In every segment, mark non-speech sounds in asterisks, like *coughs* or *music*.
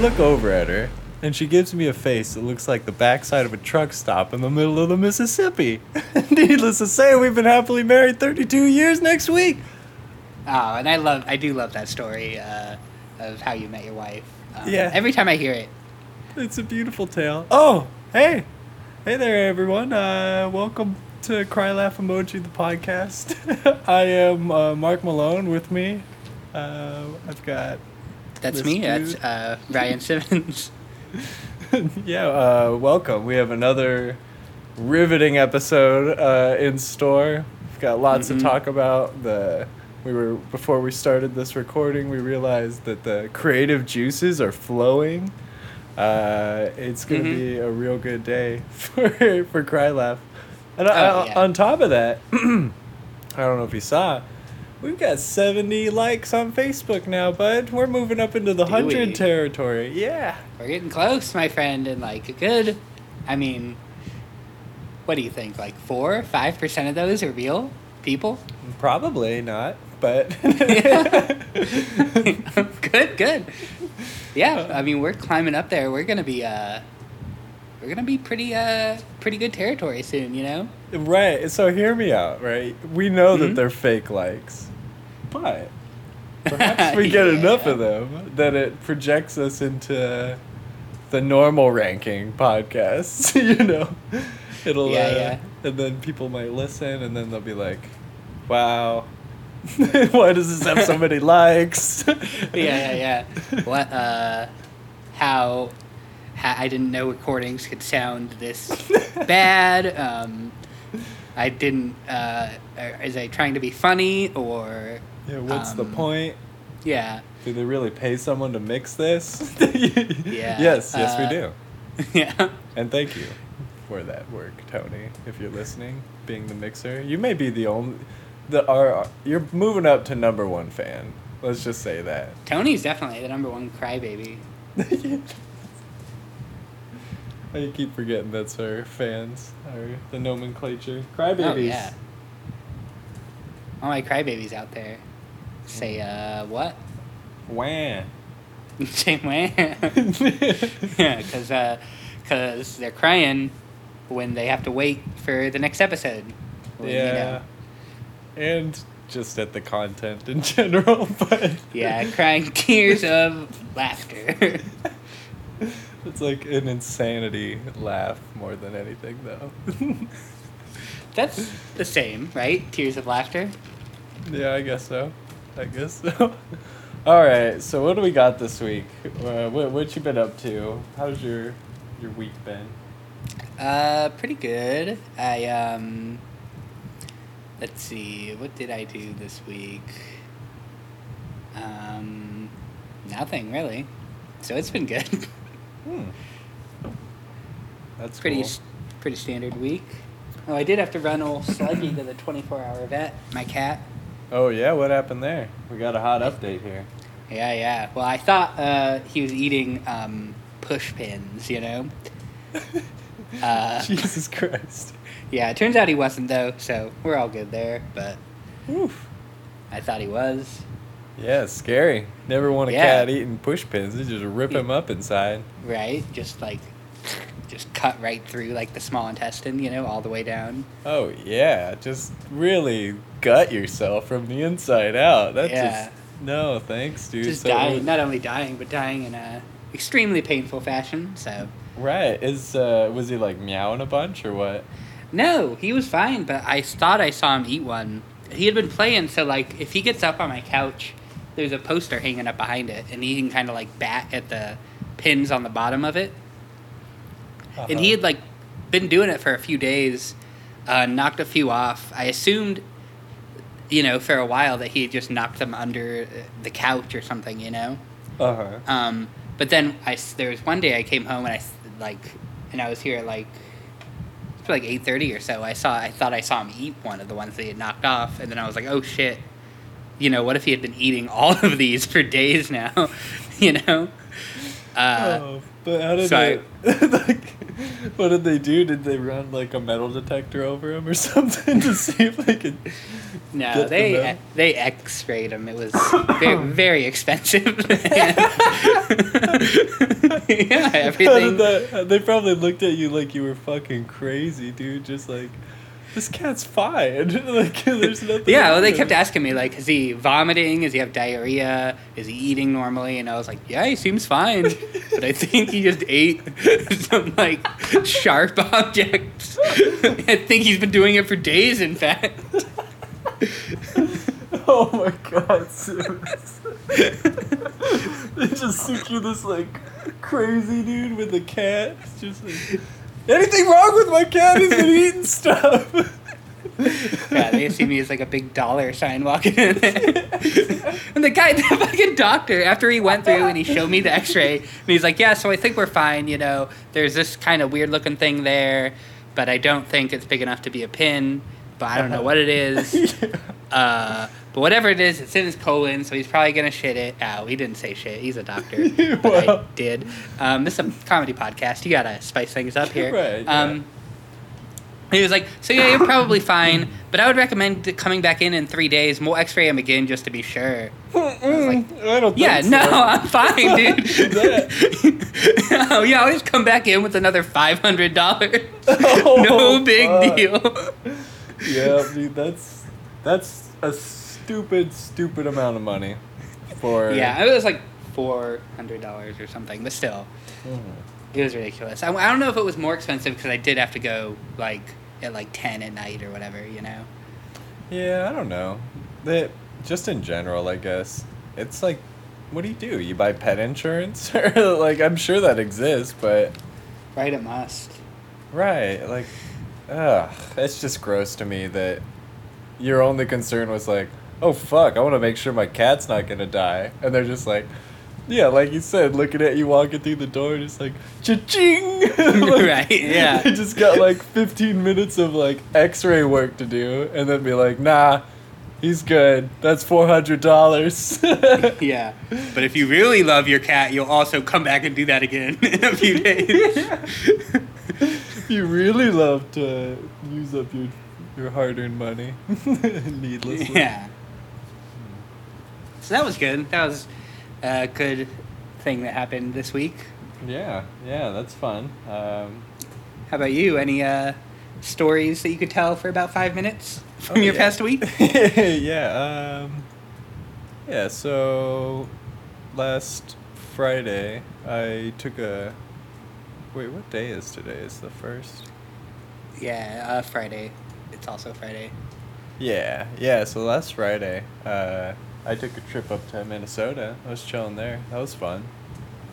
look over at her, and she gives me a face that looks like the backside of a truck stop in the middle of the Mississippi. *laughs* Needless to say, we've been happily married 32 years next week. Oh, and I love, I do love that story uh, of how you met your wife. Um, Yeah. Every time I hear it, It's a beautiful tale. Oh, hey. Hey there, everyone. Uh, welcome to Cry Laugh Emoji, the podcast. *laughs* I am uh, Mark Malone with me. Uh, I've got, that's me. That's uh, Ryan *laughs* Simmons. yeah, uh, welcome. We have another riveting episode uh, in store. We've got lots Mhm. to talk about. The we were before we started this recording, we realized that the creative juices are flowing. Uh, it's gonna Mhm. be a real good day *laughs* for for Cry Laugh. And Oh, uh, yeah. on top of that, *clears throat* I don't know if you saw, we've got 70 likes on Facebook now, bud. We're moving up into the Do 100 we? territory. Yeah. We're getting close, my friend, and like a good. I mean, what do you think? Like four, five percent of those are real people. Probably not, but *laughs* good, good. Yeah, I mean we're climbing up there. We're gonna be uh, we're gonna be pretty uh, pretty good territory soon. You know. right. So hear me out, right? We know that Mhm. they're fake likes, but *laughs* perhaps we get enough of them that it projects us into the normal ranking podcasts. *laughs* you know, it'll Yeah, uh, yeah. and then people might listen, and then they'll be like, "Wow." *laughs* Why does this have so many likes? yeah, yeah, yeah. What? Uh, how? How I didn't know recordings could sound this bad. Um, I didn't. Uh, is I trying to be funny or? Yeah, what's the Um, point? Yeah. Do they really pay someone to mix this? *laughs* Yeah, Yes, yes, uh, we do. *laughs* yeah. And thank you for that work, Tony. If you're listening, being the mixer, you may be the only. The our you're moving up to number one fan. Let's just say that. Tony's definitely the number one crybaby. *laughs* I keep forgetting that's our fans, our the nomenclature. Crybabies. Oh yeah. All my crybabies out there. Say uh what? Wah. Same way. yeah, because uh, cause they're crying when they have to wait for the next episode. When, you yeah. know, And just at the content in *laughs* general, but yeah, crying tears of laughter. *laughs* It's like an insanity laugh more than anything, though. *laughs* That's the same, right? Tears of laughter. yeah, I guess so. I guess so. *laughs* All right, so what do we got this week? Uh, what what you been up to? How's your your week been? Uh, pretty good. I um. Let's see. What did I do this week? Um, nothing really. So it's been good. *laughs* Hmm. That's pretty cool. pretty standard week. Oh, I did have to run old Sluggy to the 24 hour vet, my cat. Oh yeah, what happened there? We got a hot update here. Yeah, yeah. Well, I thought uh, he was eating um, push pins, you know? *laughs* Uh, Jesus Christ. yeah, it turns out he wasn't, though, so we're all good there, but Oof. I thought he was. Yeah, it's scary. Never want a Yeah. cat eating push pins. They just rip him up inside. Right? Just like, just cut right through, like, the small intestine, you know, all the way down. Oh yeah, just really gut yourself from the inside out. That's Yeah. just no thanks, dude. Just So- dying, not only dying, but dying in a extremely painful fashion, so. Right. Is uh was he like meowing a bunch or what? No, he was fine, but I thought I saw him eat one. He had been playing, so like if he gets up on my couch, there's a poster hanging up behind it, and he can kind of like bat at the pins on the bottom of it. And he Uh-huh. had like been doing it for a few days, uh, knocked a few off. I assumed, you know, for a while that he had just knocked them under uh, the couch or something, you know. Uh-huh. Um, but then I there was one day I came home and I like, and I was here at like, for like eight thirty or so. I saw I thought I saw him eat one of the ones that he had knocked off, and then I was like, oh shit, you know, what if he had been eating all *laughs* of these for days now, *laughs* you know? Uh, oh, but how did so they *laughs* like what did they do? Did they run like a metal detector over him or *laughs* something to see if they could No, Get they them uh, they X-rayed him. It was very, *coughs* very expensive. *laughs* yeah, everything. that- they probably looked at you like you were fucking crazy, dude. Just like, this cat's fine. *laughs* like, there's nothing. Yeah, well, they kept asking me like, is he vomiting? Is he have diarrhea? Is he eating normally? And I was like, yeah, he seems fine, *laughs* but I think he just ate *laughs* some like sharp objects. I think he's been doing it for days. In fact. Oh my god, they just sent you this like crazy dude with a cat. It's just like, anything wrong with my cat? He's been eating stuff. Yeah, they see me as like a big dollar sign walking in there. *laughs* and the guy, the fucking doctor, after he went through and he showed me the x ray, and he's like, Yeah, so I think we're fine. You know, there's this kind of weird looking thing there, but I don't think it's big enough to be a pin, but I don't know what it is. *laughs* Uh, but whatever it is, it's in his colon, so he's probably gonna shit it. out. he didn't say shit. He's a doctor, *laughs* but I did. Um, this is a comedy podcast. You gotta spice things up here. Right, yeah. Um, he was like, "So yeah, you're probably *laughs* fine, but I would recommend coming back in in three days. We'll X-ray him again just to be sure." Mm, I don't think Yeah, so. no, I'm fine, dude. Oh yeah, I'll just come back in with another five hundred dollars. Oh, no big fuck. deal. Yeah, dude, that's that's a stupid, stupid amount of money for. Yeah, it was like four hundred dollars or something, but still, Mhm. it was ridiculous. I, I don't know if it was more expensive because I did have to go like at like ten at night or whatever, you know. Yeah, I don't know. That just in general, I guess it's like, what do you do? You buy pet insurance, or *laughs* like I'm sure that exists, but Right, it must. right, like, ugh, it's just gross to me that your only concern was like, oh fuck, I want to make sure my cat's not gonna die, and they're just like. Yeah, like you said, looking at you walking through the door, just like cha-ching. *laughs* Like, *laughs* Right, yeah. Just got like 15 minutes of like X-ray work to do, and then be like, nah, he's good. That's four hundred dollars. *laughs* Yeah, but if you really love your cat, you'll also come back and do that again in a few days. You really love to use up your your hard-earned money *laughs* needlessly. yeah. So that was good. That was a good thing that happened this week. Yeah, yeah, that's fun. Um, How about you? Any uh, stories that you could tell for about five minutes from Oh, your yeah. past week? *laughs* yeah, um, yeah. So last Friday, I took a. Wait, what day is today? Is the first? Yeah, uh, Friday. It's also Friday. Yeah, yeah. So last Friday, uh, I took a trip up to Minnesota. I was chilling there. That was fun.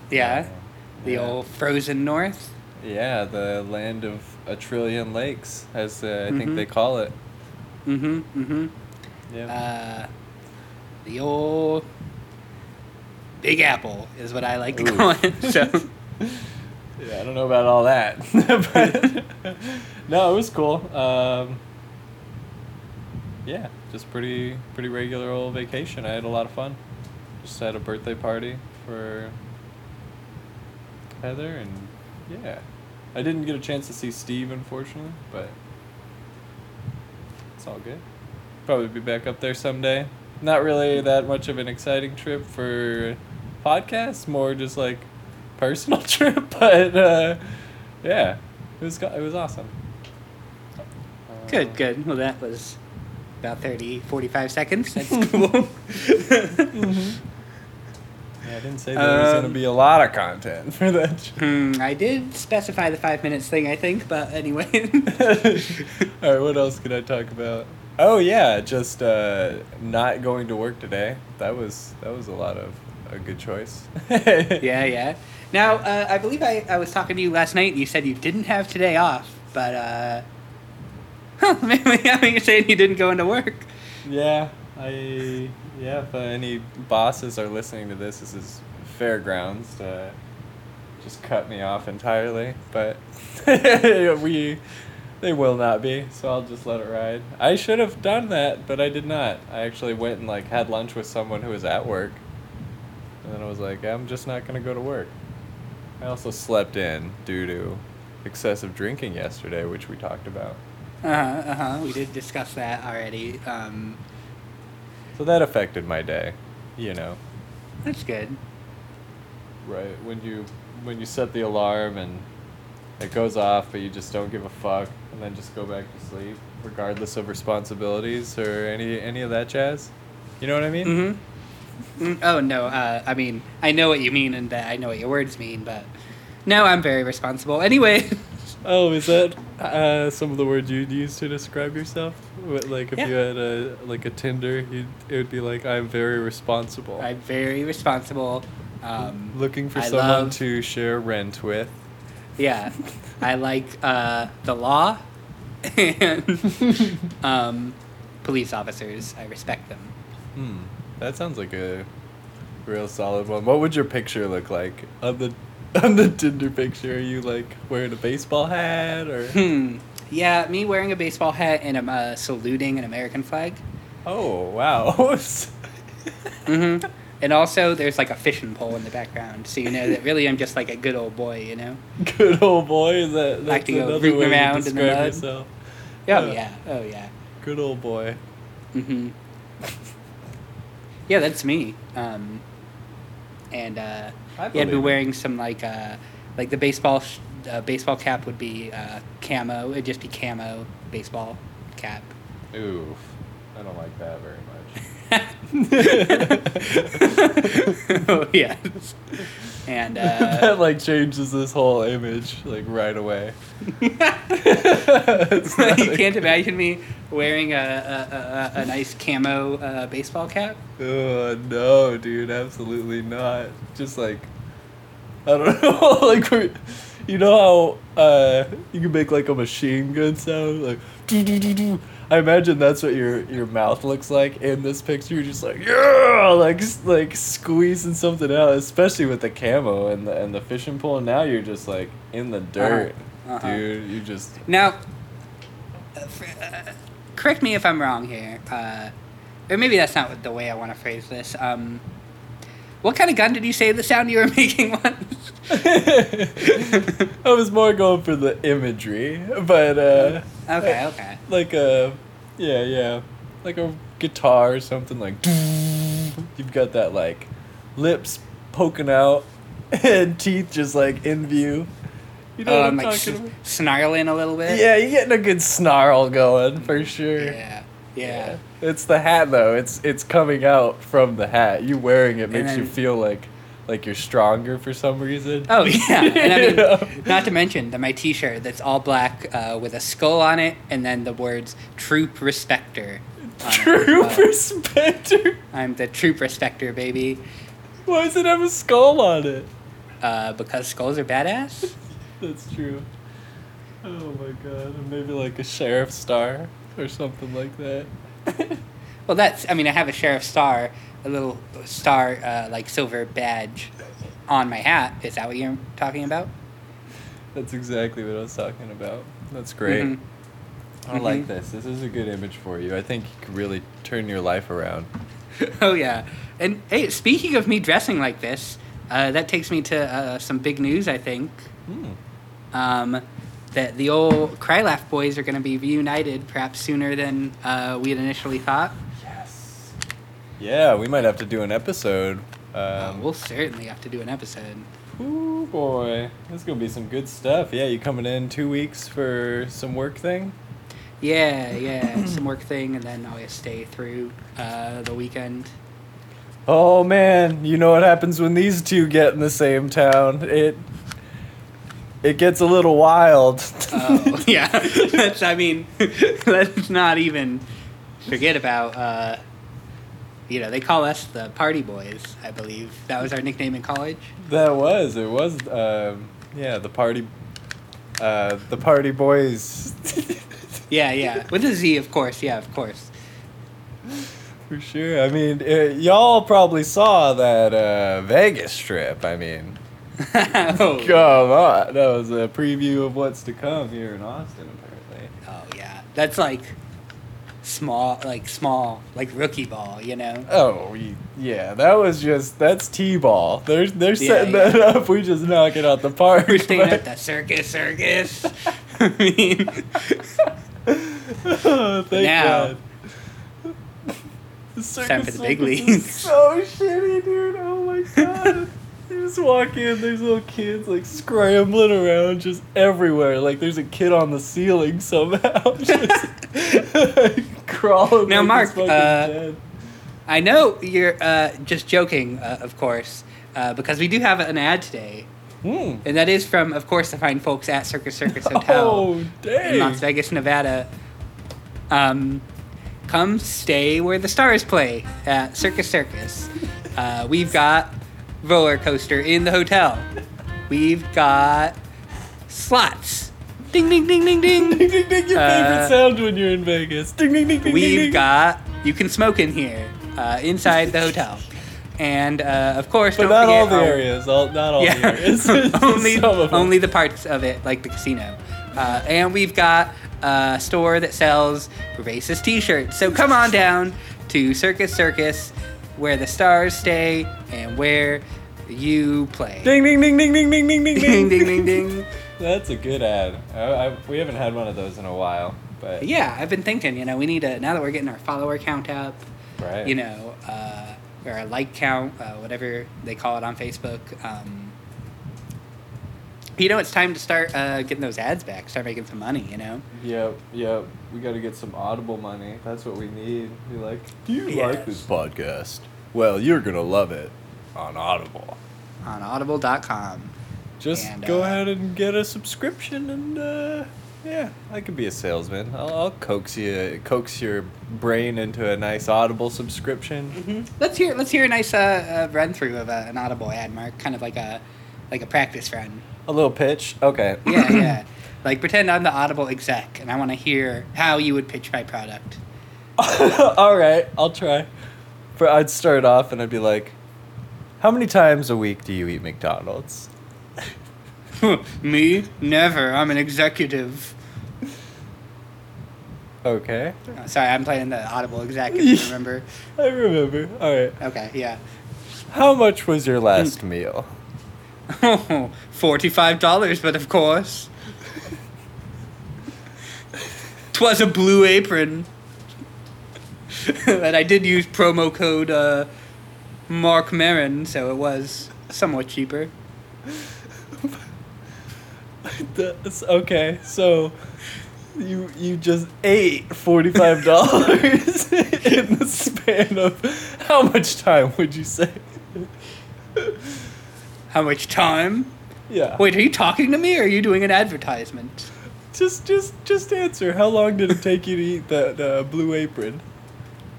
Yeah, Uh, the yeah. old frozen north. Yeah, the land of a trillion lakes, as uh, I Mhm. think they call it. Mm-hmm. Mm-hmm. Yeah. Uh, the old Big Apple is what I like to Ooh. call it. *laughs* So. *laughs* yeah, I don't know about all that, *laughs* but no, it was cool. Um, yeah, just pretty pretty regular old vacation. I had a lot of fun. Just had a birthday party for Heather, and yeah, I didn't get a chance to see Steve, unfortunately, but it's all good. Probably be back up there someday. Not really that much of an exciting trip for podcasts, more just like personal *laughs* trip, but uh, yeah, it was it was awesome. Good, good. Well, that was about 30, 45 seconds. That's *laughs* cool. mhm. *laughs* Yeah, I didn't say there was gonna Um, be a lot of content for that. hmm, I did specify the five minutes thing, I think, but anyway. All right, what else could I talk about? Oh yeah, just uh, not going to work today. That was that was a lot of a good choice. yeah, yeah. Now, uh, I believe I, I was talking to you last night and you said you didn't have today off, but, uh, huh, *laughs* maybe I you're saying you didn't go into work. Yeah, I yeah. If uh, any bosses are listening to this, this is fairgrounds to just cut me off entirely. But *laughs* we they will not be, so I'll just let it ride. I should have done that, but I did not. I actually went and like had lunch with someone who was at work, and then I was like, I'm just not gonna go to work. I also slept in due to excessive drinking yesterday, which we talked about. Uh huh, uh huh. We did discuss that already. Um, So that affected my day, you know. that's good. right? When you when you set the alarm and it goes off, but you just don't give a fuck, and then just go back to sleep, regardless of responsibilities or any any of that jazz. You know what I mean? Mm-hmm. Mm, oh no, uh, I mean I know what you mean and that I know what your words mean, but no, I'm very responsible. Anyway, *laughs* Oh, is that uh, some of the words you'd use to describe yourself? Like if Yeah. you had a like a Tinder, you'd, it would be like I'm very responsible. I'm very responsible. Um, Looking for I someone love- to share rent with. Yeah, I like uh, the law *laughs* and *laughs* um, police officers. I respect them. Hmm. That sounds like a real solid one. What would your picture look like on the *laughs* on the Tinder picture? Are you like wearing a baseball hat or? Hmm. Yeah, me wearing a baseball hat and I'm uh, saluting an American flag. oh wow. *laughs* hmm And also, there's like a fishing pole in the background, so you know that really I'm just like a good old boy, you know. Good old boy. Is that that's Like to go another way to around in the describe mud. yourself? Oh Yeah. yeah, oh yeah. Good old boy. hmm Yeah, that's me. Um, and uh, I yeah, I'd be wearing some like uh, like the baseball sh- uh, baseball cap would be uh, camo. It'd just be camo baseball cap. Oof. I don't like that very much. *laughs* oh yes. And uh, *laughs* that like changes this whole image like right away. *laughs* You can't imagine me wearing a a, a, a nice camo uh, baseball cap. Oh no, dude, absolutely not. Just like I don't know, like we're, you know how uh, you can make like a machine gun sound, like doo-doo-doo-doo. I imagine that's what your your mouth looks like in this picture. You're just like yeah, like like squeezing something out, especially with the camo and the and the fishing pole. Now you're just like in the dirt, Uh-huh. dude. You just Now, uh, uh, correct me if I'm wrong here, uh, or maybe that's not the way I want to phrase this. Um, what kind of gun did you say the sound you were *laughs* making was? *laughs* I was more going for the imagery, but okay, *laughs* okay. like a yeah yeah. Like a guitar or something like you've got that like lips poking out *laughs* and teeth just like in view. You know Oh, what um, I'm like talking about? snarling a little bit. yeah you're getting a good snarl going for sure. Yeah, yeah. it's the hat though. It's it's coming out from the hat. You wearing it makes you feel like like you're stronger for some reason Oh yeah, and I mean, *laughs* Yeah. not to mention that my T-shirt that's all black uh, with a skull on it, and then the words "Troop Respector." on it. Uh, I'm the troop Respector, baby, why does it have a skull on it uh, because skulls are badass. *laughs* That's true. Oh my god, and maybe like a sheriff star or something like that. *laughs* Well, that's. I mean, I have a sheriff star, a little star, uh, like silver badge, on my hat. Is that what you're talking about? That's exactly what I was talking about. That's great. Mhm. I like Mhm. this. This is a good image for you. I think you could really turn your life around. *laughs* oh yeah, and hey, speaking of me dressing like this, uh, that takes me to uh, some big news. I think Hmm. um, that the old Cry Laugh boys are going to be reunited, perhaps sooner than uh, we had initially thought. Yeah, we might have to do an episode. Uh, Um, we'll certainly have to do an episode. Ooh boy, this is gonna be some good stuff. Yeah, you coming in two weeks for some work thing? Yeah, yeah, some work thing, and then I'll stay through uh, the weekend. Oh man, you know what happens when these two get in the same town? It it gets a little wild. Oh, *laughs* yeah. *laughs* That's, I mean, *laughs* let's not even forget about, uh, you know, they call us the party boys, I believe. That was our nickname in college. that was it was um, yeah the party uh, the party boys *laughs* Yeah, yeah. With a Z, of course. Yeah, of course. for sure. I mean, uh, y'all probably saw that uh, Vegas trip. I mean, *laughs* oh, come on, that was a preview of what's to come here in Austin. Apparently. oh, yeah. That's like small, like small, like rookie ball, you know? Oh yeah, that was just that's t-ball. They're they're Yeah, setting yeah. that up. We just knock it out the park. We're staying but- at the circus, circus. *laughs* I mean, oh, *laughs* thank Now- God. The time for circus the big leagues. So shitty, dude. Oh my god. *laughs* You just walk in, there's little kids like scrambling around just everywhere. Like there's a kid on the ceiling somehow. *laughs* Just *laughs* crawling. Now, like Mark, uh. I know you're uh, just joking, uh, of course, uh, because we do have an ad today, Hmm. and that is from, of course, the fine folks at Circus Circus *laughs* Hotel Oh, in. Las Vegas, Nevada. Um, come stay where the stars play at Circus Circus. Uh, we've got roller coaster in the hotel. We've got slots. Ding ding ding ding ding. *laughs* Ding, ding, ding, your favorite Uh, sound when you're in Vegas. Ding, ding, ding, ding, ding, We've ding. got you can smoke in here uh, inside the hotel, and uh, of course, But don't not all the our- areas. All, not all the areas. *laughs* *laughs* only Some of them. only the parts of it, like the casino. Uh, and we've got a store that sells racist T-shirts. So come on down to Circus Circus, where the stars stay and where you play. Ding, ding, ding, ding, ding, ding, ding, ding, ding ding ding ding. *laughs* That's a good ad. I, I, we haven't had one of those in a while, but Yeah, I've been thinking. You know, we need to now that we're getting our follower count up. right. you know, uh, or a like count, uh, whatever they call it on Facebook. Um, you know, it's time to start uh, getting those ads back, start making some money, you know? Yep, yep. We got to get some Audible money. That's what we need. We like. Do you Yeah. like this podcast? Well, you're gonna love it on Audible. On audible.com. Just And, go uh, ahead and get a subscription, and uh, yeah, I could be a salesman. I'll, I'll coax you, coax your brain into a nice Audible subscription. Let's hear let's hear a nice uh, uh, run through of uh, an Audible ad, Mark, kind of like a like a practice run. A little pitch. Okay. Yeah, yeah. *clears throat* Like pretend I'm the Audible exec, and I want to hear how you would pitch my product. *laughs* All right, I'll try. But I'd start off and I'd be like, "How many times a week do you eat McDonald's?" *laughs* Me? Never. I'm an executive. Okay, Uh, sorry, I'm playing the Audible exec. If you *laughs* remember? I remember. All right. Okay, yeah. How much was your last meal? Oh, forty-five dollars, but of course. Twas a blue apron. *laughs* and I did use promo code uh, Mark Marin, so it was somewhat cheaper. Okay. So, you you just ate forty five dollars *laughs* in the span of how much time would you say? How much time? Yeah. Wait, are you talking to me or are you doing an advertisement? Just just just answer. How long did it take you to eat that uh, blue apron?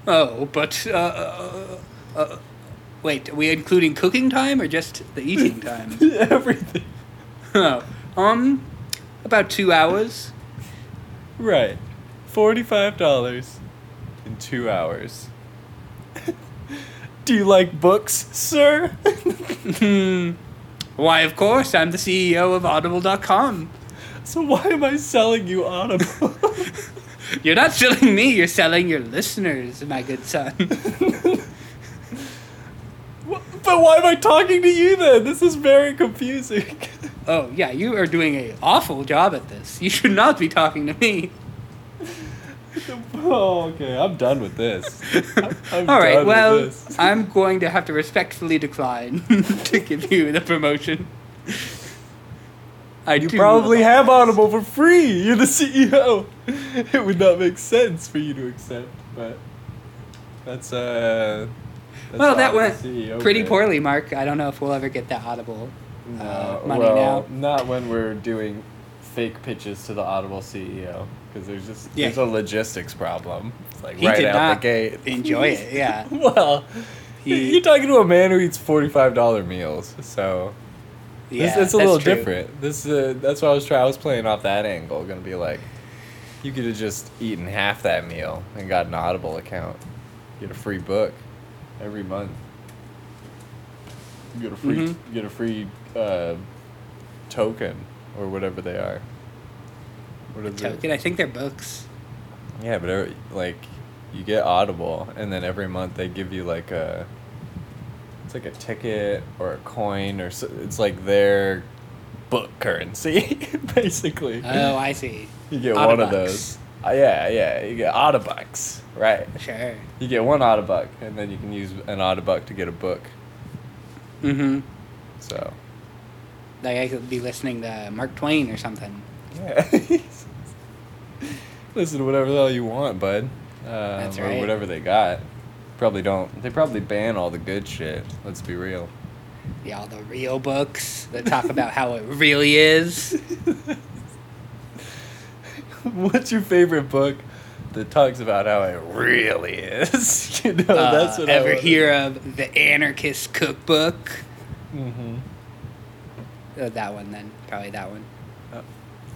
Oh, but uh, uh, uh, wait, are we including cooking time or just the eating *laughs* time? Everything. oh, um, about two hours. Right. Forty-five dollars in two hours. *laughs* Do you like books, sir? Hmm. Why, of course, I'm the CEO of Audible.com. so why am I selling you Audible? *laughs* You're not selling me, you're selling your listeners, my good son. *laughs* But why am I talking to you then? This is very confusing. oh, yeah, you are doing a awful job at this. You should not be talking to me. *laughs* *laughs* oh, okay. I'm done with this. *laughs* I'm All right, well. *laughs* I'm going to have to respectfully decline to give you the promotion. I You do probably have Audible for free. You're the CEO. It would not make sense for you to accept, but that's uh. that's Well, that went CEO pretty bit. poorly, Mark. I don't know if we'll ever get that Audible uh, No, money well, now. not when we're doing fake pitches to the Audible CEO because there's just Yeah. there's a logistics problem. It's like He right out the gate. enjoy it, *laughs* yeah. well, He- *laughs* you're talking to a man who eats forty five dollar meals, so Yeah, this, it's a little true. different. This uh, that's what I was trying. I was playing off that angle. Gonna be like, you could have just eaten half that meal and got an Audible account. Get a free book every month. You get a free Mhm. you get a free uh, token or whatever they are. What is it? Token. I think they're books. Yeah, but every, like you get Audible, and then every month they give you like a it's like a ticket or a coin or so, it's like their book currency *laughs* basically. Oh, I see. you get one of those. Uh, yeah, yeah, you get Autobucks, right? Sure. You get one Autobuck, and then you can use an Autobuck to get a book. Mm-hmm. So Like I could be listening to Mark Twain or something. yeah, *laughs* listen to whatever the hell you want, bud. Um, That's or right. whatever they got. Probably don't. They probably ban all the good shit. Let's be real. Yeah, all the real books that talk about how it really is. *laughs* What's your favorite book that talks about how it really is? *laughs* you know, Uh, that's what I ever hear of the Anarchist Cookbook? Mhm. Uh, that one, then probably that one.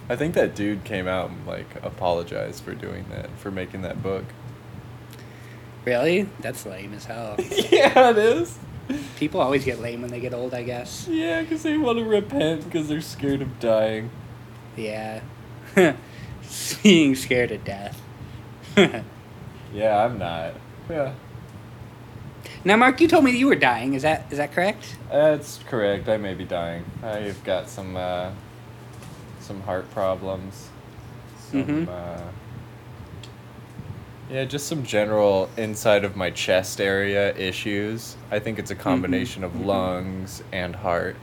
I think that dude came out and like apologized for doing that, for making that book. Really? That's lame as hell. *laughs* yeah, it is. People always get lame when they get old, I guess. Yeah, because they want to repent because they're scared of dying. Yeah. *laughs* Being scared of death. *laughs* Yeah, I'm not. Yeah, now, Mark, you told me that you were dying. Is that is that correct? that's correct. I may be dying. I've got some uh, some heart problems. Some, Mhm. uh, yeah, just some general inside of my chest area issues. I think it's a combination of mhm. lungs and heart.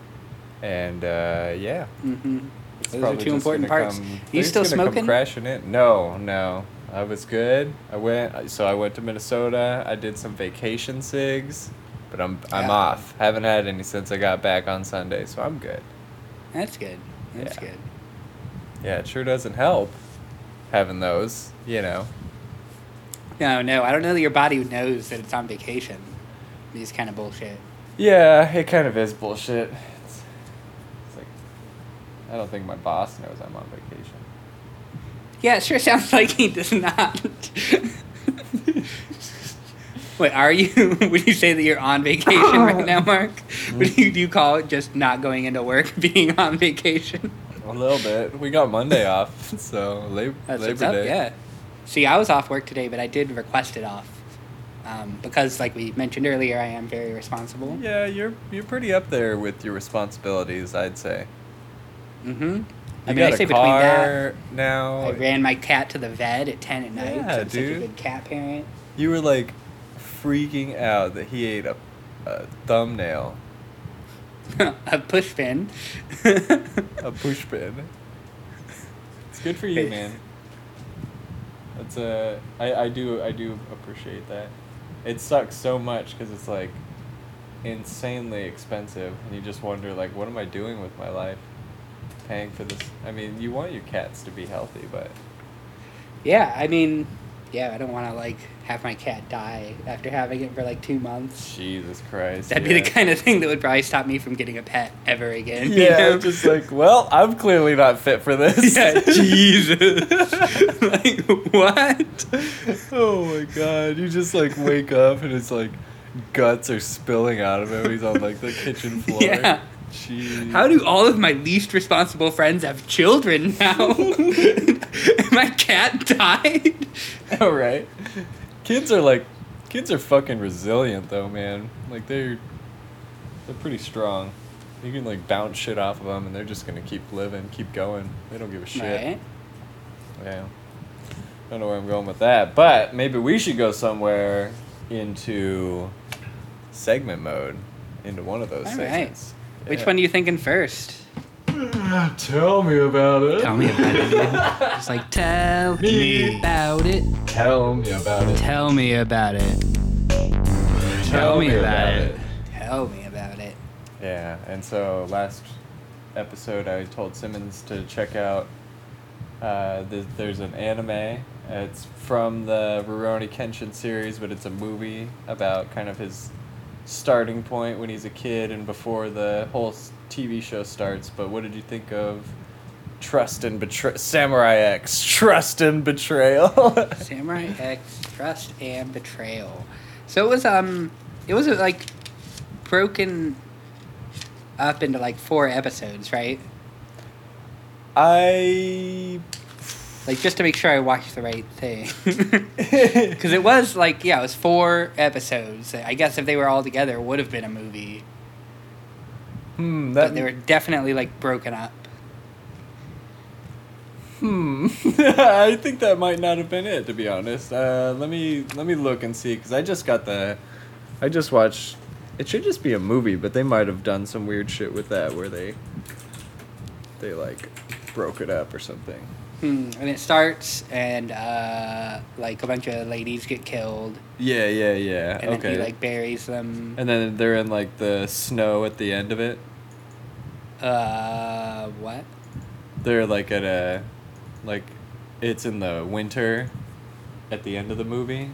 And uh, yeah, Mm-hmm. It's Those are two important parts. come- you still just gonna come smoking? crashing in? No, no. I was good. I went. So I went to Minnesota. I did some vacation cigs, but I'm I'm Yeah. off. Haven't had any since I got back on Sunday, so I'm good. That's good. That's Yeah. good. Yeah, it sure doesn't help having those. You know. No, no, I don't know that your body knows that it's on vacation. These kind of bullshit. Yeah, it kind of is bullshit. It's, it's like I don't think my boss knows I'm on vacation. Yeah, it sure sounds *laughs* like he does not. Wait, are you? *laughs* Would you say that you're on vacation right now, *laughs* Mark? Would you do you call it just not going into work being on vacation? A little bit. We got Monday off, so Lab- That's Labor what's up. Day. Yeah. See, I was off work today, but I did request it off um, because, like we mentioned earlier, I am very responsible. Yeah, you're you're pretty up there with your responsibilities, I'd say. Mm-hmm. You I mean, I say a between that, now. I ran my cat to the vet at ten at night. Yeah, 'cause I'm such a dude. good cat parent. You were like freaking out that he ate a, a thumbnail, *laughs* a push pin. a push pin. It's good for you, man. That's uh, I I do I do appreciate that. It sucks so much because it's like insanely expensive, and you just wonder like, what am I doing with my life? Paying for this. I mean, you want your cats to be healthy, but Yeah, I mean, yeah, I don't want to like have my cat die after having it for like two months. Jesus Christ. That'd be the kind of thing that would probably stop me from getting a pet ever again. you Yeah, know? just like, well, I'm clearly not fit for this. yeah, *laughs* Jesus. *laughs* like what? Oh my god, you just like wake up and it's like guts are spilling out of him. He's on like the kitchen *laughs* floor. Yeah. Jeez. How do all of my least responsible friends have children now? my cat died. All right. Kids are like, kids are fucking resilient though, man. Like they're, they're pretty strong. You can like bounce shit off of them and they're just gonna keep living, keep going. They don't give a shit. Right? Yeah. I don't know where I'm going with that, but maybe we should go somewhere into segment mode, into one of those All right. segments. Which Yeah. one are you thinking first? Tell me about it. Tell me about it. *laughs* Just like tell me about it. Tell me about it. Tell me about it. Tell me about it. Tell me about it. Yeah, and so last episode I told Simmons to check out. Uh, there's, there's an anime. It's from the Rurouni Kenshin series, but it's a movie about kind of his starting point when he's a kid and before the whole TV show starts. But what did you think of Trust and Betrayal? Samurai X, *laughs* Trust and Betrayal. *laughs* Samurai X Trust and Betrayal. So it was um it was uh, like broken up into like four episodes, right? I. Like just to make sure I watched the right thing. *laughs* *laughs* Cuz it was like yeah, it was four episodes. I guess if they were all together it would have been a movie, Hmm, that but they were definitely like broken up. Hmm. *laughs* I think that might not have been it, to be honest. Uh, let me let me look and see, because I just got the, I just watched It should just be a movie, but they might have done some weird shit with that where they they like broke it up or something. Hmm. And it starts, and uh, like a bunch of ladies get killed, Yeah, yeah, yeah. and okay. then he like buries them. and then they're in like the snow at the end of it. Uh, what? They're like at a like it's in the winter at the end of the movie.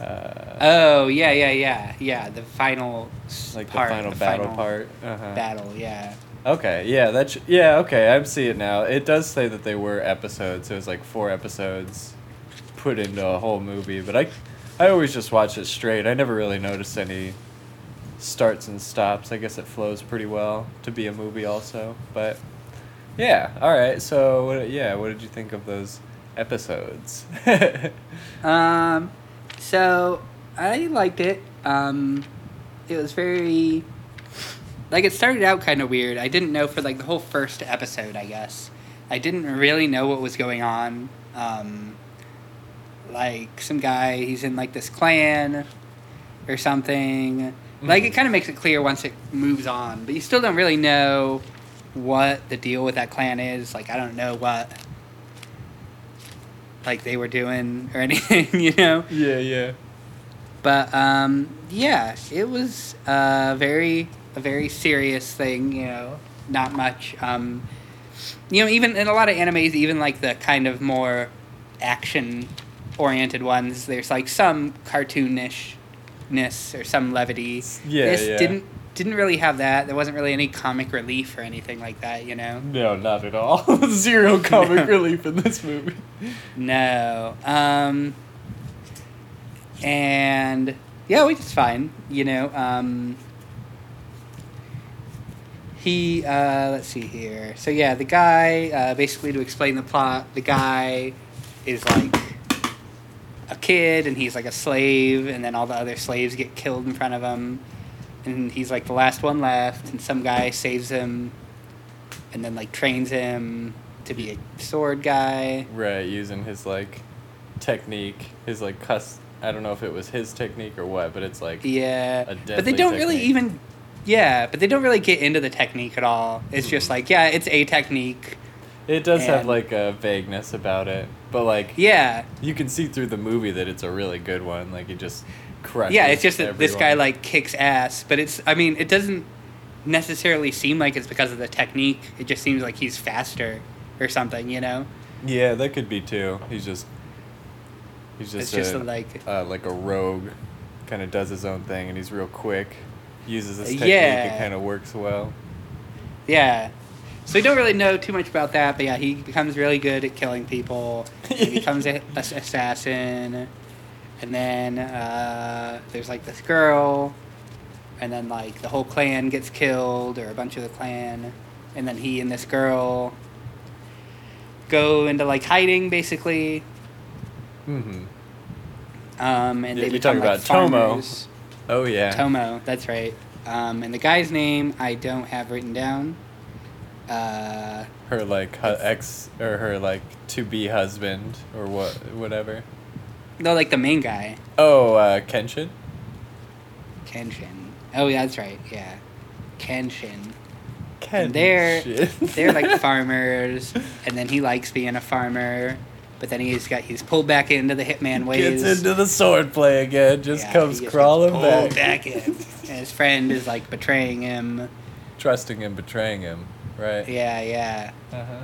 Uh, Oh yeah, yeah, yeah, yeah. The final like part, the final battle part. Uh-huh. Battle, yeah. Okay, yeah, that's yeah, okay, I see it now. It does say that they were episodes. It was like four episodes put into a whole movie, but I I always just watch it straight. I never really noticed any starts and stops. I guess it flows pretty well to be a movie also. But yeah, all right. So what, yeah, what did you think of those episodes? *laughs* Um, so I liked it. Um, it was very like it started out kind of weird. I didn't know for like the whole first episode. I guess I didn't really know what was going on. Um, like some guy, he's in like this clan or something. Like it Mhm. kind of makes it clear once it moves on, but you still don't really know what the deal with that clan is. Like I don't know what like they were doing *laughs* or anything, you know. yeah, yeah. But um, yeah, it was a very a very serious thing, you know. Not much. Um, you know, even in a lot of animes, even like the kind of more action oriented ones, there's like some cartoonishness or some levity. Yeah, this yeah. didn't didn't really have that. There wasn't really any comic relief or anything like that, you know. No, not at all. *laughs* Zero comic *laughs* relief in this movie. No. Um, and yeah, we just fine. You know. Um, he uh, let's see here. So yeah, the guy uh, basically to explain the plot, the guy is like a kid and he's like a slave, and then all the other slaves get killed in front of him, and he's like the last one left, and some guy saves him, and then like trains him to be a sword guy. Right, using his like technique, his like cuss. I don't know if it was his technique or what, but it's like Yeah, but they don't really even. Yeah, but they don't really get into the technique at all. It's just like, yeah, it's a technique. it does have like a vagueness about it, but like Yeah, you can see through the movie that it's a really good one. Like it just crushes. yeah. It's just that this guy like kicks ass, but it's. I mean, it doesn't necessarily seem like it's because of the technique. It just seems like he's faster or something. You know, Yeah, that could be too. He's just. He's just, it's just a, a, like. uh, like a rogue, kind of does his own thing, and he's real quick. Uses his Uh, technique. yeah. It kind of works well. Yeah. So we don't really know too much about that, but yeah, he becomes really good at killing people. He *laughs* becomes an a assassin, and then uh, there's like this girl, and then like the whole clan gets killed, or a bunch of the clan, and then he and this girl go into like hiding basically, Mm-hmm. um, and Yeah, they become talking like about Tomo. Oh yeah. Tomo, that's right. Um, and the guy's name I don't have written down. Uh, her like hu- ex or her like to be husband or what whatever. no, like the main guy, Oh, uh, Kenshin. Kenshin. Oh, yeah, that's right. Yeah, Kenshin. Kenshin. And they're they're like *laughs* farmers, and then he likes being a farmer, but then he's got he's pulled back into the hitman ways. Gets into the sword play again. Just Yeah, comes he gets crawling pulled back. back in. and his friend is like betraying him. Trusting him, betraying him. Right. Yeah, yeah. Uh huh.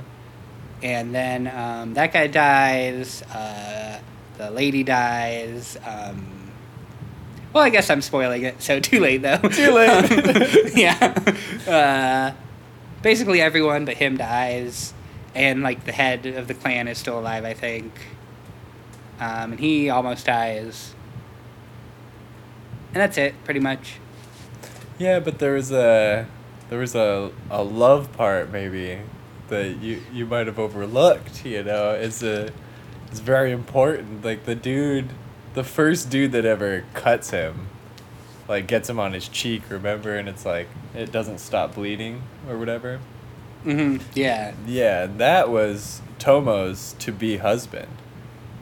and then um, that guy dies. Uh, the lady dies. Um, well, I guess I'm spoiling it, so *laughs* too late though. Too late. Um, *laughs* yeah. Uh, basically, everyone but him dies, and like the head of the clan is still alive, I think. Um, and he almost dies. And that's it, pretty much. Yeah, but there was a there was a a love part maybe that you you might have overlooked. You know, it's a it's very important. Like the dude, the first dude that ever cuts him, like gets him on his cheek. Remember, and it's like it doesn't stop bleeding or whatever. Hmm Yeah. Yeah, that was Tomo's to be husband.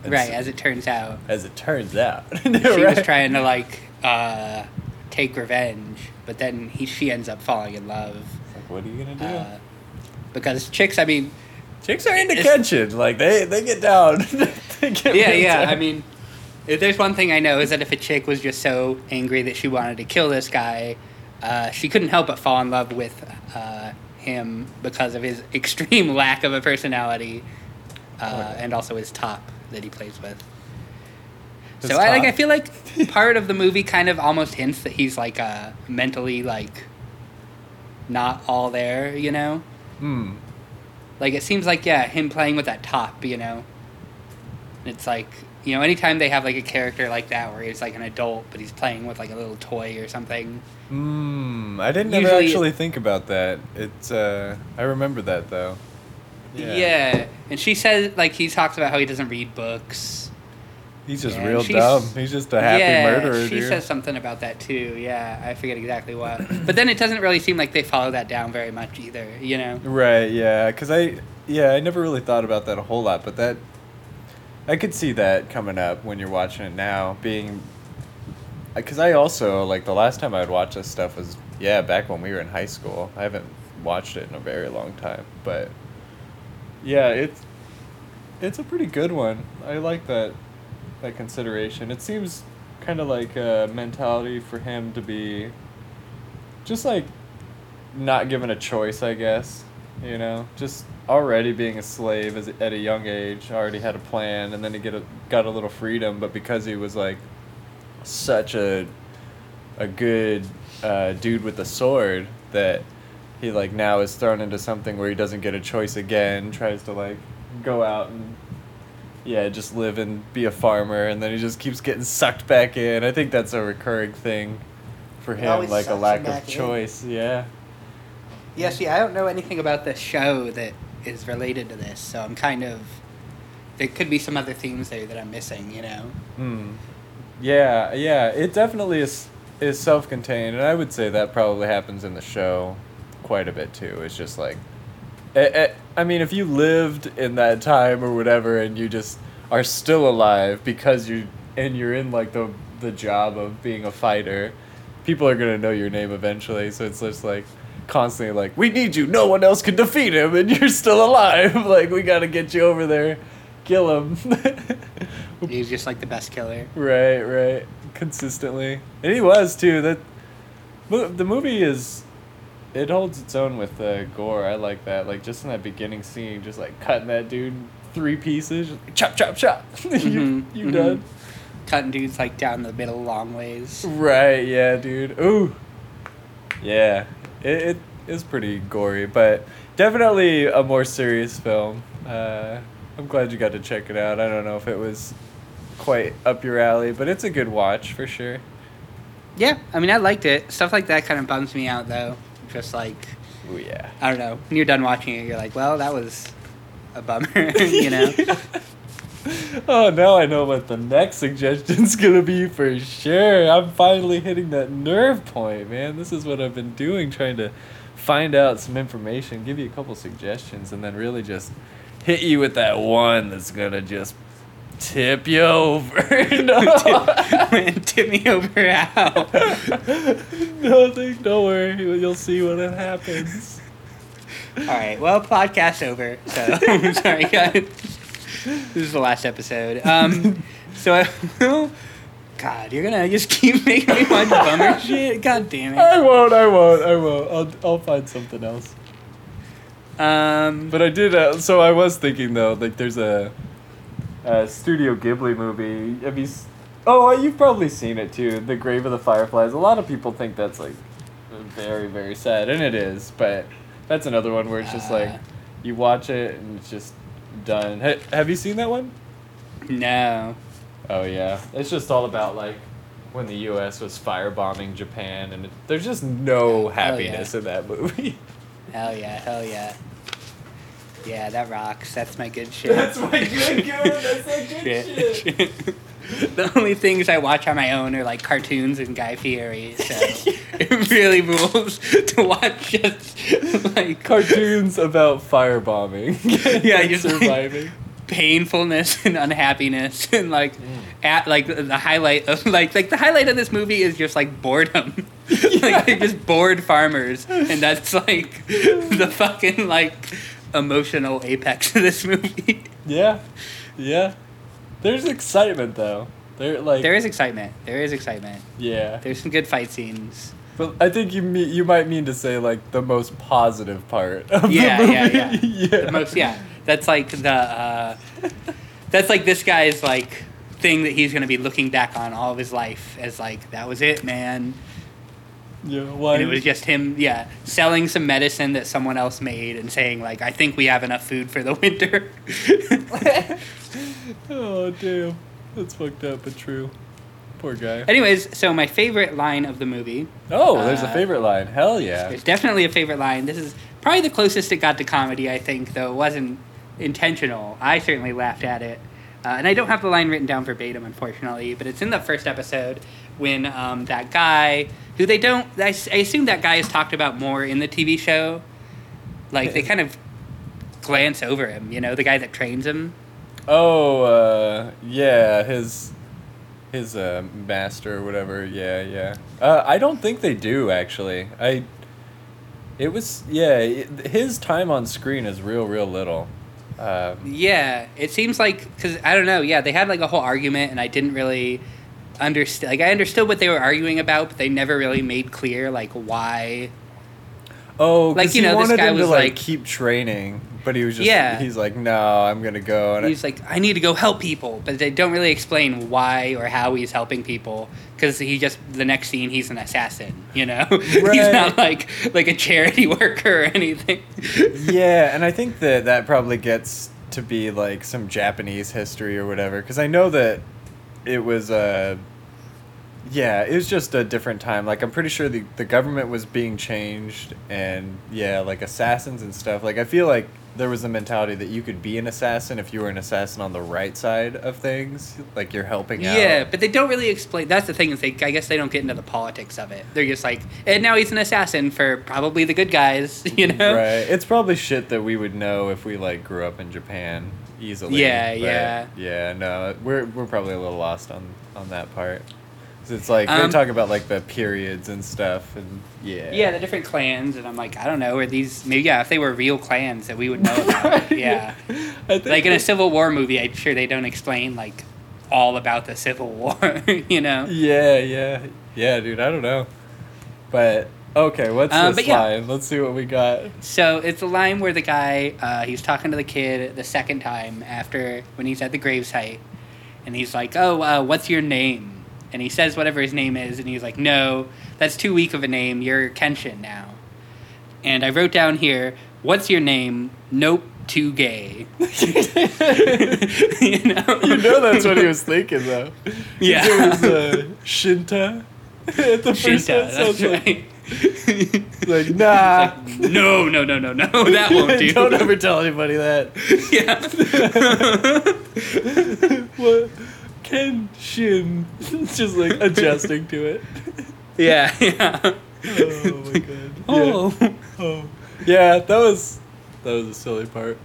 And Right, so- as it turns out. as it turns out. *laughs* she was trying to like uh, take revenge, but then he she ends up falling in love. Like, what are you gonna do? Uh, because chicks, I mean, Chicks are into catching. Like they they get down. *laughs* They get yeah, yeah. down. I mean, if there's one thing I know is that if a chick was just so angry that she wanted to kill this guy, uh, she couldn't help but fall in love with uh, him because of his *laughs* extreme lack of a personality, uh, Oh, yeah. and also his top that he plays with. His so I like. I feel like part of the movie kind of almost hints that he's like uh, mentally like not all there. You know, Hmm. like it seems like yeah, him playing with that top. You know, it's like you know, anytime they have like a character like that where he's like an adult but he's playing with like a little toy or something. Hmm. I didn't ever actually think about that. It's uh. I remember that though. Yeah. yeah. and she says like he talks about how he doesn't read books. He's just Yeah, real dumb. He's just a happy yeah, murderer, she dude. says something about that too. Yeah, I forget exactly what. but then it doesn't really seem like they follow that down very much either. You know. Right, yeah, because I, yeah, I never really thought about that a whole lot, but that, I could see that coming up when you're watching it now, being, uh, because I also, like, the last time I'd watch this stuff was, yeah, back when we were in high school. I haven't watched it in a very long time, but, yeah, it's, it's a pretty good one. I like that, that consideration. It seems kind of like a mentality for him to be, just like, not given a choice, I guess. You know, just already being a slave as, at a young age, already had a plan, and then he get a, got a little freedom. But because he was like such a a good uh, dude with a sword, that he like now is thrown into something where he doesn't get a choice again. Tries to like go out and yeah, just live and be a farmer, and then he just keeps getting sucked back in. I think that's a recurring thing for him, like a lack of back in. choice. Yeah. Yeah, see, I don't know anything about the show that is related to this, so I'm kind of. There could be some other themes there that I'm missing, you know? Hmm. Yeah, yeah. It definitely is is self contained, and I would say that probably happens in the show quite a bit too. It's just like, eh, eh, I mean, if you lived in that time or whatever, and you just are still alive because you and you're in like the the job of being a fighter, people are gonna know your name eventually. So it's just like constantly like, we need you. No one else can defeat him, and you're still alive. *laughs* like we gotta get you over there, kill him. *laughs* He's just like the best killer. Right, right. Consistently. And he was too. That the movie is it holds its own with uh, gore. I like that. Like just in that beginning scene, just like cutting that dude three pieces, like, chop, chop, chop. *laughs* you Mhm, you mhm. done? Cutting dudes like down the middle long ways. Right. Yeah, dude. Ooh. Yeah. It, it is pretty gory, but definitely a more serious film. Uh, I'm glad you got to check it out. I don't know if it was quite up your alley, but it's a good watch for sure. Yeah, I mean, I liked it. Stuff like that kind of bums me out, though. Just like, Oh yeah. I don't know. When you're done watching it, you're like, well, that was a bummer, *laughs* you know? *laughs* oh, now I know what the next suggestion's *laughs* gonna be for sure. I'm finally hitting that nerve point, man. This is what I've been doing, trying to find out some information, give you a couple suggestions, and then really just hit you with that one that's gonna just tip you over. *laughs* no. *laughs* tip, tip me over how? Nothing. Don't worry. You'll see when it happens. All right. Well, podcast over. So sorry, guys. This is the last episode. Um, *laughs* so I will. God, you're gonna just keep *laughs* making me watch bummer shit. God damn it. I won't. I won't. I won't. I'll. I'll find something else. Um, But I did. Uh, so I was thinking though, like there's a, a Studio Ghibli movie. Have you? s- Oh, you've probably seen it too. The Grave of the Fireflies. A lot of people think that's like very very sad, and it is. But that's another one where it's just like Uh. you watch it and it's just done. Ha- have you seen that one? no. Oh yeah, it's just all about like when the U.S. was firebombing Japan, and it, there's just no happiness in that movie. Hell yeah. Hell yeah. Yeah, that rocks. That's my good shit. That's my good good. That's my *laughs* good shit. *laughs* the only things I watch on my own are like cartoons and Guy Fieri, so *laughs* it really rules *laughs* to watch just like Cartoons about firebombing. Yeah, and just like- surviving. painfulness and unhappiness and like mm. at like the highlight of like like the highlight of this movie is just like boredom like they're just bored farmers and that's like the fucking like emotional apex of this movie Yeah, yeah. There's excitement though. There like there is excitement there is excitement yeah. there's some good fight scenes But I think you mean you might mean to say like the most positive part of Yeah, yeah, yeah. *laughs* yeah. the most yeah that's like the uh that's like this guy's like thing that he's gonna be looking back on all of his life as like that was it man Yeah, why? and it was just him yeah selling some medicine that someone else made and saying like i think we have enough food for the *laughs* winter *laughs* oh damn, that's fucked up but true. Poor guy. anyways so my favorite line of the movie Oh, there's a Uh, favorite line. Hell yeah. there's definitely a favorite line this is probably the closest it got to comedy i think though it wasn't intentional i certainly laughed at it uh, and i don't have the line written down verbatim unfortunately but it's in the first episode when um, that guy who they don't I assume that guy is talked about more in the tv show like they kind of glance over him you know the guy that trains him Oh, uh, yeah, his his uh, master or whatever. Yeah, yeah. Uh, I don't think they do actually. I. It was yeah. It, his time on screen is real, real little. Um, Yeah, it seems like because I don't know. Yeah, they had like a whole argument, and I didn't really understand. Like I understood what they were arguing about, but they never really made clear like why. oh, like you know, this guy him to was like, like- keep training, but he was just Yeah. He's like, no, I'm gonna go. And I- He's like, I need to go help people, but they don't really explain why or how he's helping people. Because he just the next scene he's an assassin, you know. *laughs* he's not like like a charity *laughs* worker or anything. yeah, and I *laughs* think that that probably gets to be like some Japanese history or whatever, because I know that it was Uh, yeah, it was just a different time. Like I'm pretty sure the the government was being changed, and yeah, like assassins and stuff. Like I feel like there was a mentality that you could be an assassin if you were an assassin on the right side of things, like you're helping out. Yeah, but they don't really explain. That's the thing is they. I guess they don't get into the politics of it. They're just like, and now he's an assassin for probably the good guys, *laughs* you know. Right. It's probably shit that we would know if we like grew up in Japan easily. Yeah, yeah. Yeah, no, we're we're probably a little lost on on that part. 'Cause it's like they Um, talk about like the periods and stuff, and yeah. Yeah, the different clans, and I'm like, I don't know, are these maybe yeah, if they were real clans that we would know about. *laughs* yeah. I think Like in a Civil War movie, I'm sure they don't explain like all about the Civil *laughs* War, you know. Yeah, yeah, yeah, dude. I don't know, but okay. What's Um, this yeah. line? Let's see what we got. So it's a line where the guy uh, he's talking to the kid the second time after when he's at the gravesite, and he's like, "Oh, uh, what's your name?" And he says whatever his name is, and he's like, "No, that's too weak of a name. You're Kenshin now." And I wrote down here, "What's your name?" Nope, too gay. *laughs* *laughs* you know. You know that's what he was thinking though. *laughs* Yeah. It was uh, Shinta. At the first Shinta, one, that's like, right. *laughs* like nah. no, no, no, no, no. *laughs* That won't do. Don't ever tell anybody that. *laughs* yeah. what? Ken Shin. It's just like adjusting to it. Yeah, yeah. Oh my god. Oh. Yeah. oh. Yeah, that was that was a silly part.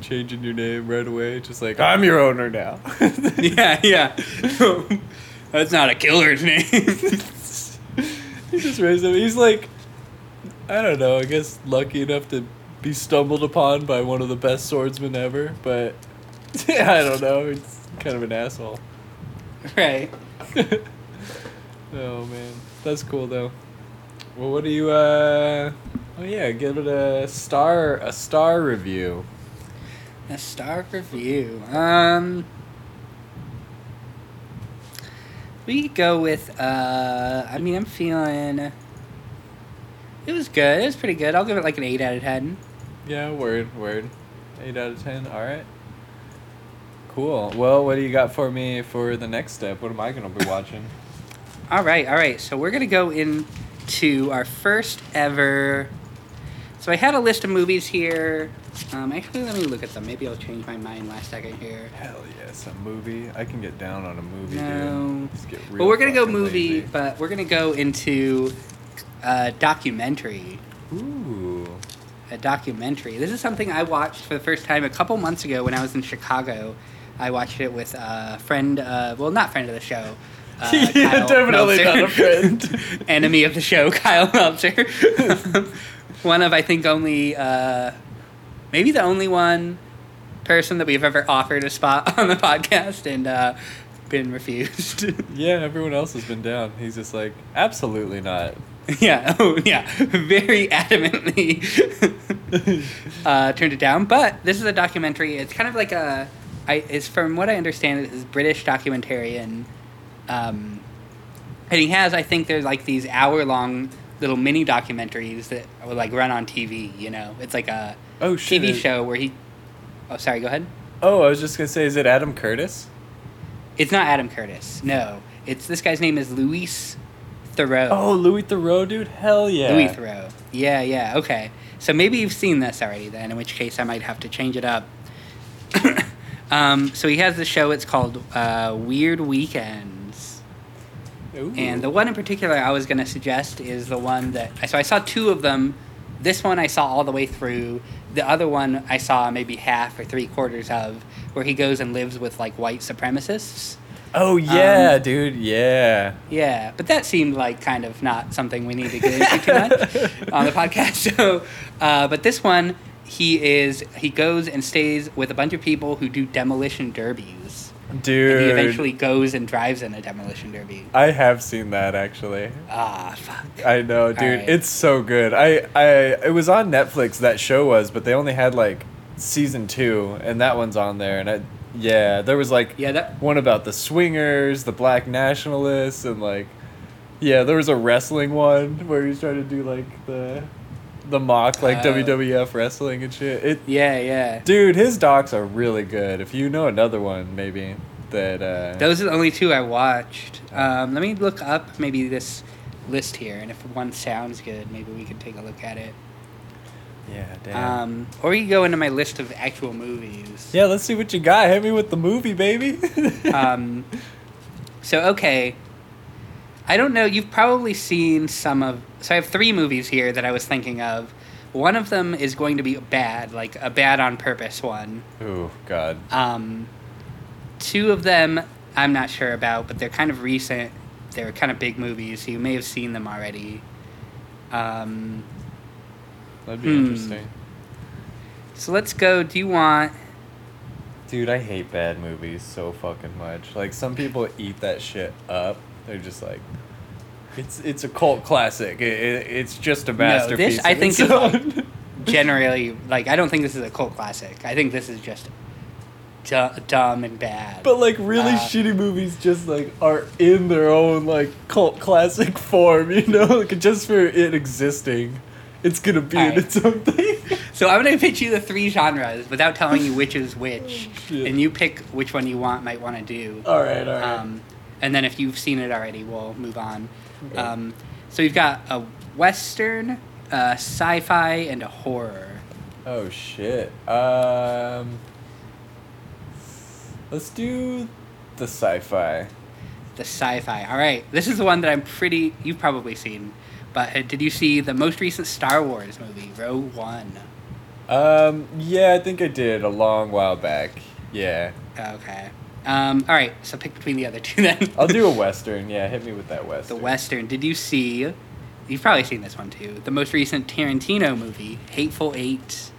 Changing your name right away, just like I'm your owner now. Yeah, yeah. That's not a killer's name. He just raised him. He's like, I don't know. I guess lucky enough to be stumbled upon by one of the best swordsmen ever. But yeah, *laughs* I don't know. He's kind of an asshole. right. *laughs* oh man, that's cool though. Well, what do you? uh Oh yeah, give it a star. A star review. A star review. Um. We could go with. uh I mean, I'm feeling. It was good. It was pretty good. I'll give it like an eight out of ten. Yeah, word, word. Eight out of ten. All right. Cool. Well, what do you got for me for the next step? What am I gonna be *laughs* watching? All right, all right. So we're gonna go into our first ever. So I had a list of movies here. Um, actually, let me look at them. Maybe I'll change my mind last second here. Hell yes, a movie. I can get down on a movie, No. dude. But we're gonna go movie, lazy. but we're gonna go into uh, documentary. Ooh. a documentary. This is something I watched for the first time a couple months ago when I was in Chicago. I watched it with a friend, uh, well, not friend of the show. Uh, *laughs* yeah, definitely Meltzer. not a friend. *laughs* Enemy of the show, *laughs* Kyle Meltzer. one of, I think, only, uh, maybe the only one person that we've ever offered a spot *laughs* on the podcast and uh, been refused. *laughs* yeah, everyone else has been down. He's just like, absolutely not. *laughs* yeah, oh yeah, very adamantly uh, turned it down. But this is a documentary. It's kind of like a, I it's from what I understand, it's British documentarian, um, and he has I think there's like these hour long little mini documentaries that would like run on TV. You know, it's like a Oh shit! TV it- show where he. Oh, sorry. Go ahead. Oh, I was just gonna say, is it Adam Curtis? It's not Adam Curtis. No, it's this guy's name is Louis Theroux. Oh, Louis Theroux, dude. Hell yeah. Louis Theroux. Yeah, yeah, okay. So maybe you've seen this already then, in which case I might have to change it up. *coughs* um, so he has the show, it's called uh, Weird Weekends. Ooh. And the one in particular I was going to suggest is the one that. So I saw two of them. This one I saw all the way through. The other one I saw maybe half or three quarters of, where he goes and lives with like white supremacists. Oh yeah, um, dude. Yeah. Yeah, but that seemed like kind of not something we need to get into too much on the podcast. *laughs* So, uh, but this one, he is he goes and stays with a bunch of people who do demolition derbies. Dude. And he eventually goes and drives in a demolition derby. I have seen that actually. Ah, fuck. I know, dude. Alright. It's so good. I, I, it was on Netflix. That show was, but they only had like season two, and that one's on there. And I, yeah, there was like Yeah, that one about the swingers, the black nationalists, and like, yeah, there was a wrestling one where he was trying to do like the, the mock like Oh. WWF wrestling and shit. It, yeah, yeah. dude, his docs are really good. If you know another one, maybe that. uh Those are the only two I watched. Um, let me look up maybe this list here, and if one sounds good, maybe we can take a look at it. Yeah, damn. Um, or you can go into my list of actual movies. yeah, let's see what you got. Hit me with the movie, baby. *laughs* um, so okay, I don't know. You've probably seen some of. So I have three movies here that I was thinking of. One of them is going to be bad, like a bad on purpose one. oh God. Um, two of them I'm not sure about, but they're kind of recent. They're kind of big movies, so you may have seen them already. Um, That'd be Hmm. interesting. so let's go. Do you want? Dude, I hate bad movies so fucking much. Like some people eat that shit up. They're just like, it's it's a cult classic. It, it, it's just a masterpiece. this. I think, is own. *laughs* Generally, like I don't think this is a cult classic. I think this is just du- dumb and bad. but like really Uh, shitty movies just like are in their own like cult classic *laughs* form. You know, like just for it existing, it's gonna be in Alright. its own thing. *laughs* So I'm gonna pitch you the three genres without telling you which is which, Oh, and you pick which one you want might want to do. all right, all right. Um, and then if you've seen it already, we'll move on. Okay. Um, so you've got a western, a sci-fi, and a horror. Oh shit. Um Let's do the sci-fi. The sci-fi. All right, this is the one that I'm pretty. You've probably seen, but uh, did you see the most recent Star Wars movie, Rogue One? Um yeah, I think I did a long while back. Yeah. Okay. Um, all right, so pick between the other two then. *laughs* I'll do a *laughs* western. Yeah, hit me with that western. the western. Did you see? You've probably seen this one too. The most recent Tarantino movie, Hateful Eight.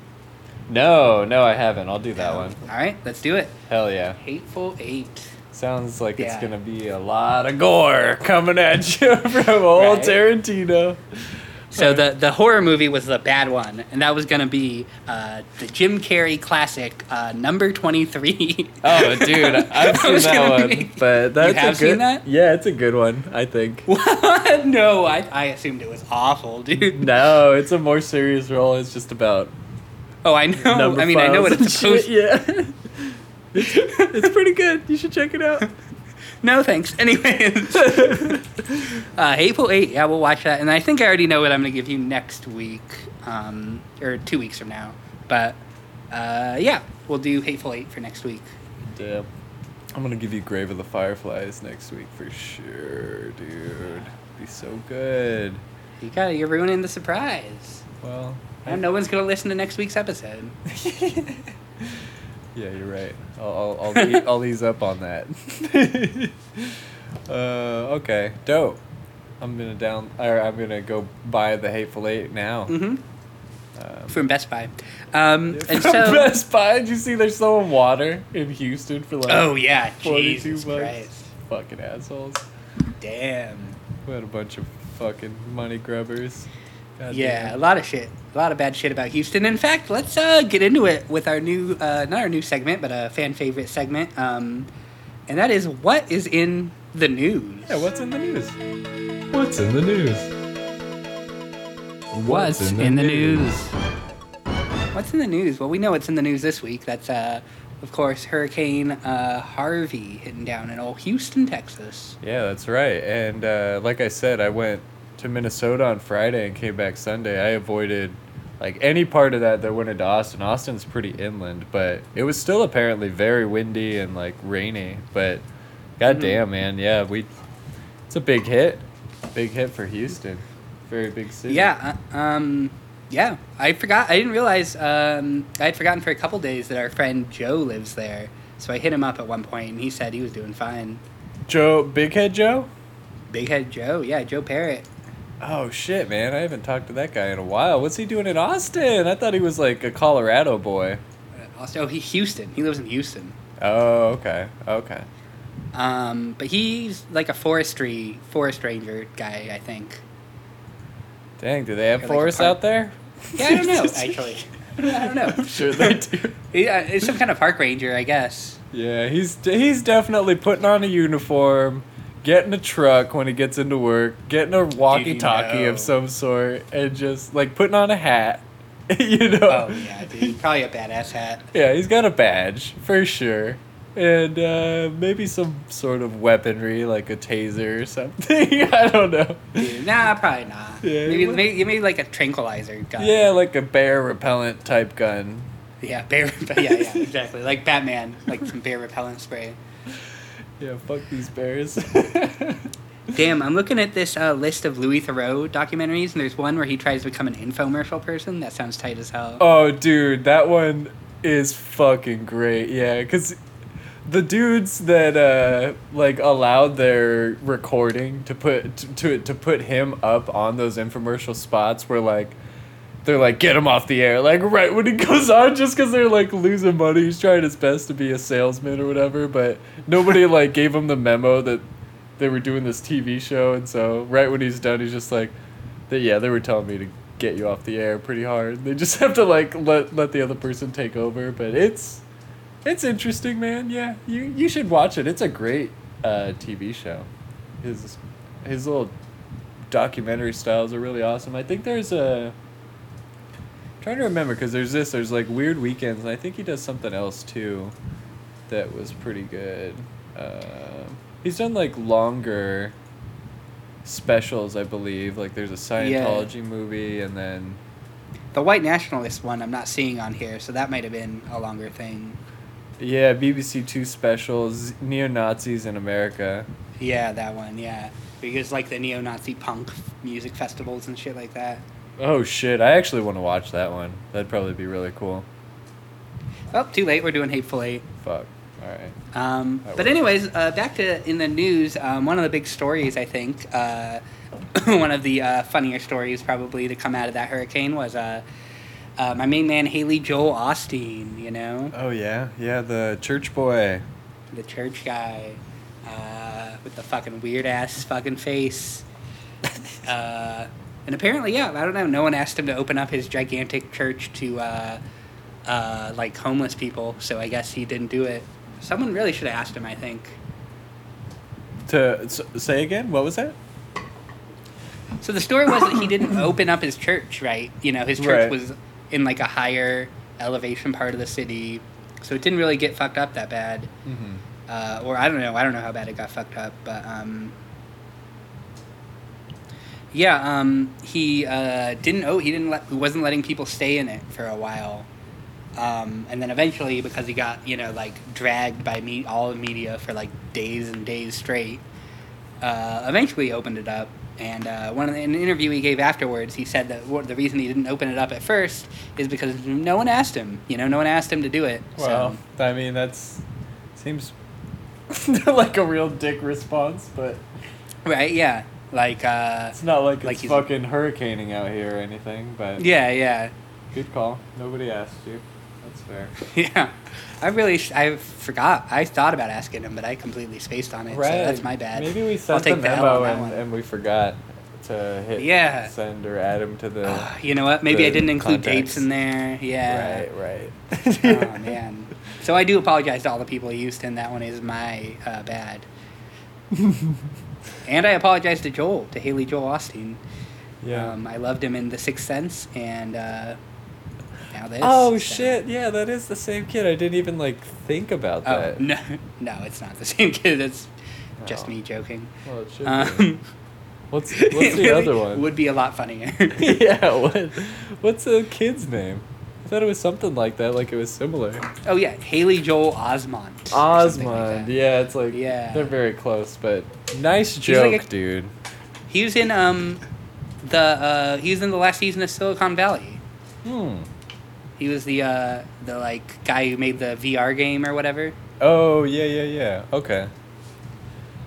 No, no, I haven't. I'll do that Um, one. All right, let's do it. Hell yeah. Hateful Eight. Sounds like it's gonna be a lot of gore coming at you *laughs* from old Right. Tarantino. So the the horror movie was the bad one, and that was gonna be uh, the Jim Carrey classic, uh, number twenty three. Oh, dude, *laughs* I've seen was that one, be- but that's have a good. seen that? Yeah, it's a good one. I think. *laughs* What? No, I I assumed it was awful, dude. No, it's a more serious role. It's just about. Oh, I know. I mean, I know what it's *laughs* supposed. shit, Yeah. it's, it's pretty good. You should check it out. No, thanks. Anyways, *laughs* uh, Hateful Eight. Yeah, we'll watch that, and I think I already know what I'm gonna give you next week, um, or two weeks from now. But uh, yeah, we'll do Hateful Eight for next week. Damn. I'm gonna give you Grave of the Fireflies next week for sure, dude. Be so good. You got it. You're ruining the surprise. Well, And no one's gonna listen to next week's episode. *laughs* Yeah, you're right. I'll I'll, I'll, e- *laughs* I'll ease up on that. *laughs* uh, okay, dope. I'm gonna down or I'm gonna go buy the Hateful Eight now. Mm-hmm. Um, From Best Buy. Um, and *laughs* so. Best Buy, did you see they're selling water in Houston for like Oh yeah, 42 Jesus bucks? Christ. Fucking assholes. Damn. We had a bunch of fucking money grubbers. God Yeah, a lot of shit. A lot of bad shit about Houston. In fact, let's uh, get into it with our new, uh, not our new segment, but a fan favorite segment. Um, and that is what is in the news. Yeah, what's in the news? What's in the news? What's in the news? What's in the news? Well, we know what's in the news this week. That's, uh, of course, Hurricane uh, Harvey hitting down in old Houston, Texas. Yeah, that's right. And uh, like I said, I went to Minnesota on Friday and came back Sunday. I avoided like any part of that that went into Austin. Austin's pretty inland, but it was still apparently very windy and like rainy. But goddamn, man, yeah, we it's a big hit, big hit for Houston, very big city. Yeah, uh, um, yeah. I forgot. I didn't realize. Um, I had forgotten for a couple days that our friend Joe lives there. So I hit him up at one point, and he said he was doing fine. Joe, Big Head Joe. Big Head Joe, yeah, Joe Parrott. Oh shit, man! I haven't talked to that guy in a while. What's he doing in Austin? I thought he was like a Colorado boy. Uh, Also, oh, he Houston. He lives in Houston. Oh, okay, okay. Um, but he's like a forestry forest ranger guy, I think. Dang, do they have like forests out there? Yeah, I don't *laughs* know actually. *laughs* I don't know. I'm sure they do. *laughs* Yeah, it's some kind of park ranger, I guess. Yeah, he's he's definitely putting on a uniform, getting a truck when he gets into work, getting a walkie-talkie know. of some sort, and just like putting on a hat. *laughs* you know. Oh yeah, dude, probably a badass hat. Yeah, he's got a badge for sure, and uh, maybe some sort of weaponry like a taser or something. *laughs* I don't know. Dude, nah, probably not. Yeah, maybe, maybe maybe like a tranquilizer gun. Yeah, like a bear repellent type gun. Yeah, bear. Repellent yeah, yeah, exactly. Like Batman, like some bear repellent spray. Yeah, fuck these bears. *laughs* Damn, I'm looking at this uh, list of Louis Theroux documentaries, and there's one where he tries to become an infomercial person. That sounds tight as hell. Oh, dude, that one is fucking great. Yeah, because the dudes that uh like allowed their recording to put to to put him up on those infomercial spots were like. They're like, get him off the air. Like, right when he goes on, just because they're like losing money. He's trying his best to be a salesman or whatever, but nobody *laughs* like gave him the memo that they were doing this TV show. And so, right when he's done, he's just like, that yeah, they were telling me to get you off the air pretty hard. They just *laughs* have to like let let the other person take over, but it's it's interesting, man. Yeah, you you should watch it. It's a great uh, TV show. His his little documentary styles are really awesome. I think there's a trying to remember because there's this there's like weird weekends and I think he does something else too that was pretty good. Um he's done like longer specials, I believe. Like there's a Scientology movie and then The white nationalist one I'm not seeing on here, so that might have been a longer thing. yeah, BBC Two specials, neo Nazis in America. Yeah, that one. Yeah, because like the neo-Nazi punk music festivals and shit like that. Oh shit! I actually want to watch that one. That'd probably be really cool. Oh, too late. We're doing Hateful Eight. Fuck. All right. Um, but works. anyways, uh, back to in the news. Um, one of the big stories, I think, uh, *coughs* one of the uh, funnier stories probably to come out of that hurricane was uh, uh, my main man Haley Joel Osteen. You know, Oh yeah, yeah. The church boy. the church guy uh, with the fucking weird ass fucking face. *laughs* and apparently, yeah, I don't know. No one asked him to open up his gigantic church to uh, uh, like homeless people, so I guess he didn't do it. Someone really should have asked him. I think. To s- say again, what was that? So the story was that he didn't *coughs* open up his church, right? You know, his church Right. was in like a higher elevation part of the city, so it didn't really get fucked up that bad. Mm-hmm. Uh, or I don't know, I don't know how bad it got fucked up, but um, yeah, um, he uh, didn't. Oh, he didn't let. He wasn't letting people stay in it for a while. Um, and then eventually, because he got you know like dragged by me all the media for like days and days straight, uh, eventually opened it up. And uh, one of the, in an interview he gave afterwards, he said that what, the reason he didn't open it up at first is because no one asked him. You know, no one asked him to do it. Well, so, I mean, that's seems *laughs* like a real dick response, but right, yeah, like uh, it's not like Like it's fucking hurricaning out here or anything. But yeah, yeah, good call. Nobody asked you. That's fair. *laughs* yeah. I really, sh- I forgot. I thought about asking him, but I completely spaced on it. So that's my bad. Maybe we sent the the memo that and, and we forgot to hit Yeah. send or add him to the. Uh, you know what? Maybe I didn't include contacts. dates in there. Yeah. Right, right. *laughs* oh man. So I do apologize to all the people of Houston. That one is my uh, bad. *laughs* and I apologize to Joel, to Haley Joel Osteen. yeah. Um, I loved him in The Sixth Sense, and uh, now this. oh so- shit! Yeah, that is the same kid. I didn't even like think about Oh that. no, *laughs* no, it's not the same kid. It's just Oh. me joking. Well, it should be. Um, *laughs* What's what's the *laughs* really other one? Would be a lot funnier. yeah, what? What's the kid's name? I thought it was something like that, like it was similar. oh yeah, Haley Joel Osment. something like Osment, yeah, it's like Yeah. they're very close, but nice joke, like a- dude. He was in um, the uh, he was in the last season of Silicon Valley. Hmm. He was the uh, the like guy who made the VR game or whatever. Oh yeah, yeah, yeah. Okay.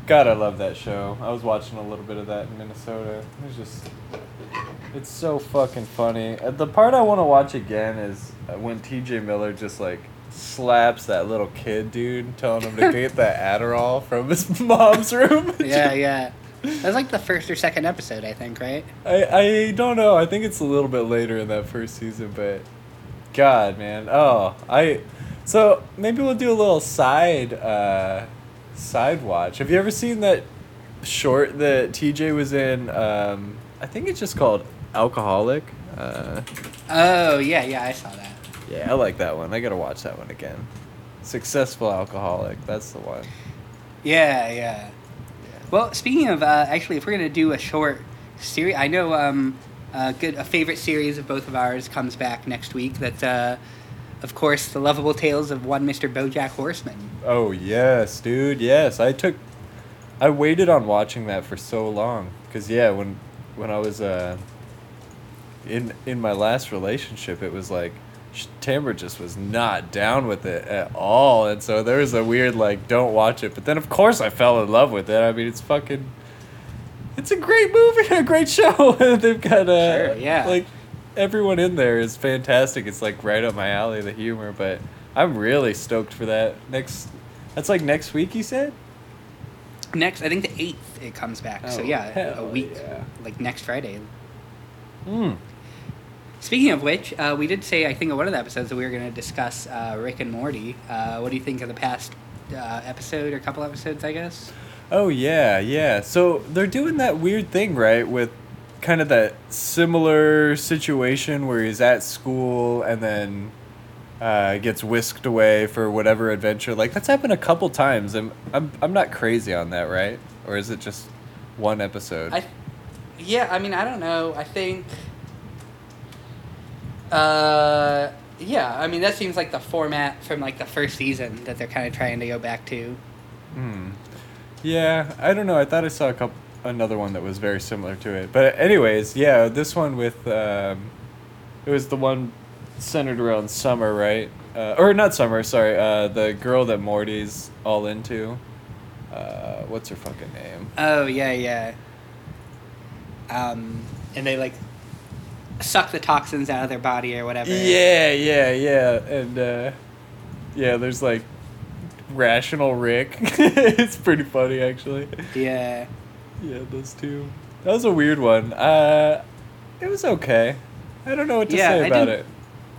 God, I love that show. I was watching a little bit of that in Minnesota. It's just, it's so fucking funny. Uh, The part I want to watch again is uh, when T.J. Miller just like slaps that little kid dude, telling him to *laughs* get that Adderall from his *laughs* mom's room. Yeah, yeah. That's like the first or second episode, I think, right? I, I don't know. I think it's a little bit later in that first season, but God, man. Oh, I. So maybe we'll do a little side uh, side watch. Have you ever seen that short that TJ was in? Um, I think it's just called Alcoholic. Uh, Oh yeah, yeah, I saw that. yeah, I like that one. I gotta watch that one again. Successful Alcoholic. That's the one. Yeah, yeah. Well, speaking of, uh, actually, if we're gonna do a short series, I know um, a good a favorite series of both of ours comes back next week. That's uh, of course the lovable tales of one Mister BoJack Horseman. Oh yes, dude. Yes, I took. I waited on watching that for so long because yeah, when when I was uh, in in my last relationship, it was like Tamara just was not down with it at all, and so there was a weird like don't watch it. But then of course I fell in love with it. I mean, it's fucking. It's a great movie, a great *laughs* show. *laughs* They've got uh, Sure, yeah. like everyone in there is fantastic. It's like right up my alley, the humor. But I'm really stoked for that next. That's like next week, you said. Next, I think the eighth it comes back. so Oh, yeah, a week, yeah. like next Friday. Hmm. Speaking of which, uh, we did say I think in one of the episodes that we were going to discuss uh, Rick and Morty. Uh, what do you think of the past uh, episode or couple episodes? I guess. Oh yeah, yeah. So they're doing that weird thing, right? With kind of that similar situation where he's at school and then uh, gets whisked away for whatever adventure. Like that's happened a couple times. I'm I'm I'm not crazy on that, right? Or is it just one episode? I, yeah, I mean, I don't know. I think. Uh, yeah, I mean that seems like the format from like the first season that they're kind of trying to go back to. Hmm. Yeah, I don't know. I thought I saw a couple another one that was very similar to it. But anyways, yeah, this one with um, it was the one centered around Summer, right? Uh, or not Summer, sorry. Uh, the girl that Morty's all into. Uh, what's her fucking name? Oh yeah, yeah. Um, and they like suck the toxins out of their body or whatever. Yeah, yeah, yeah, and uh, yeah, there's like rational Rick. *laughs* it's pretty funny actually. Yeah. Yeah, those two. That was a weird one. Uh, it was okay. I don't know what to Yeah, say I about it.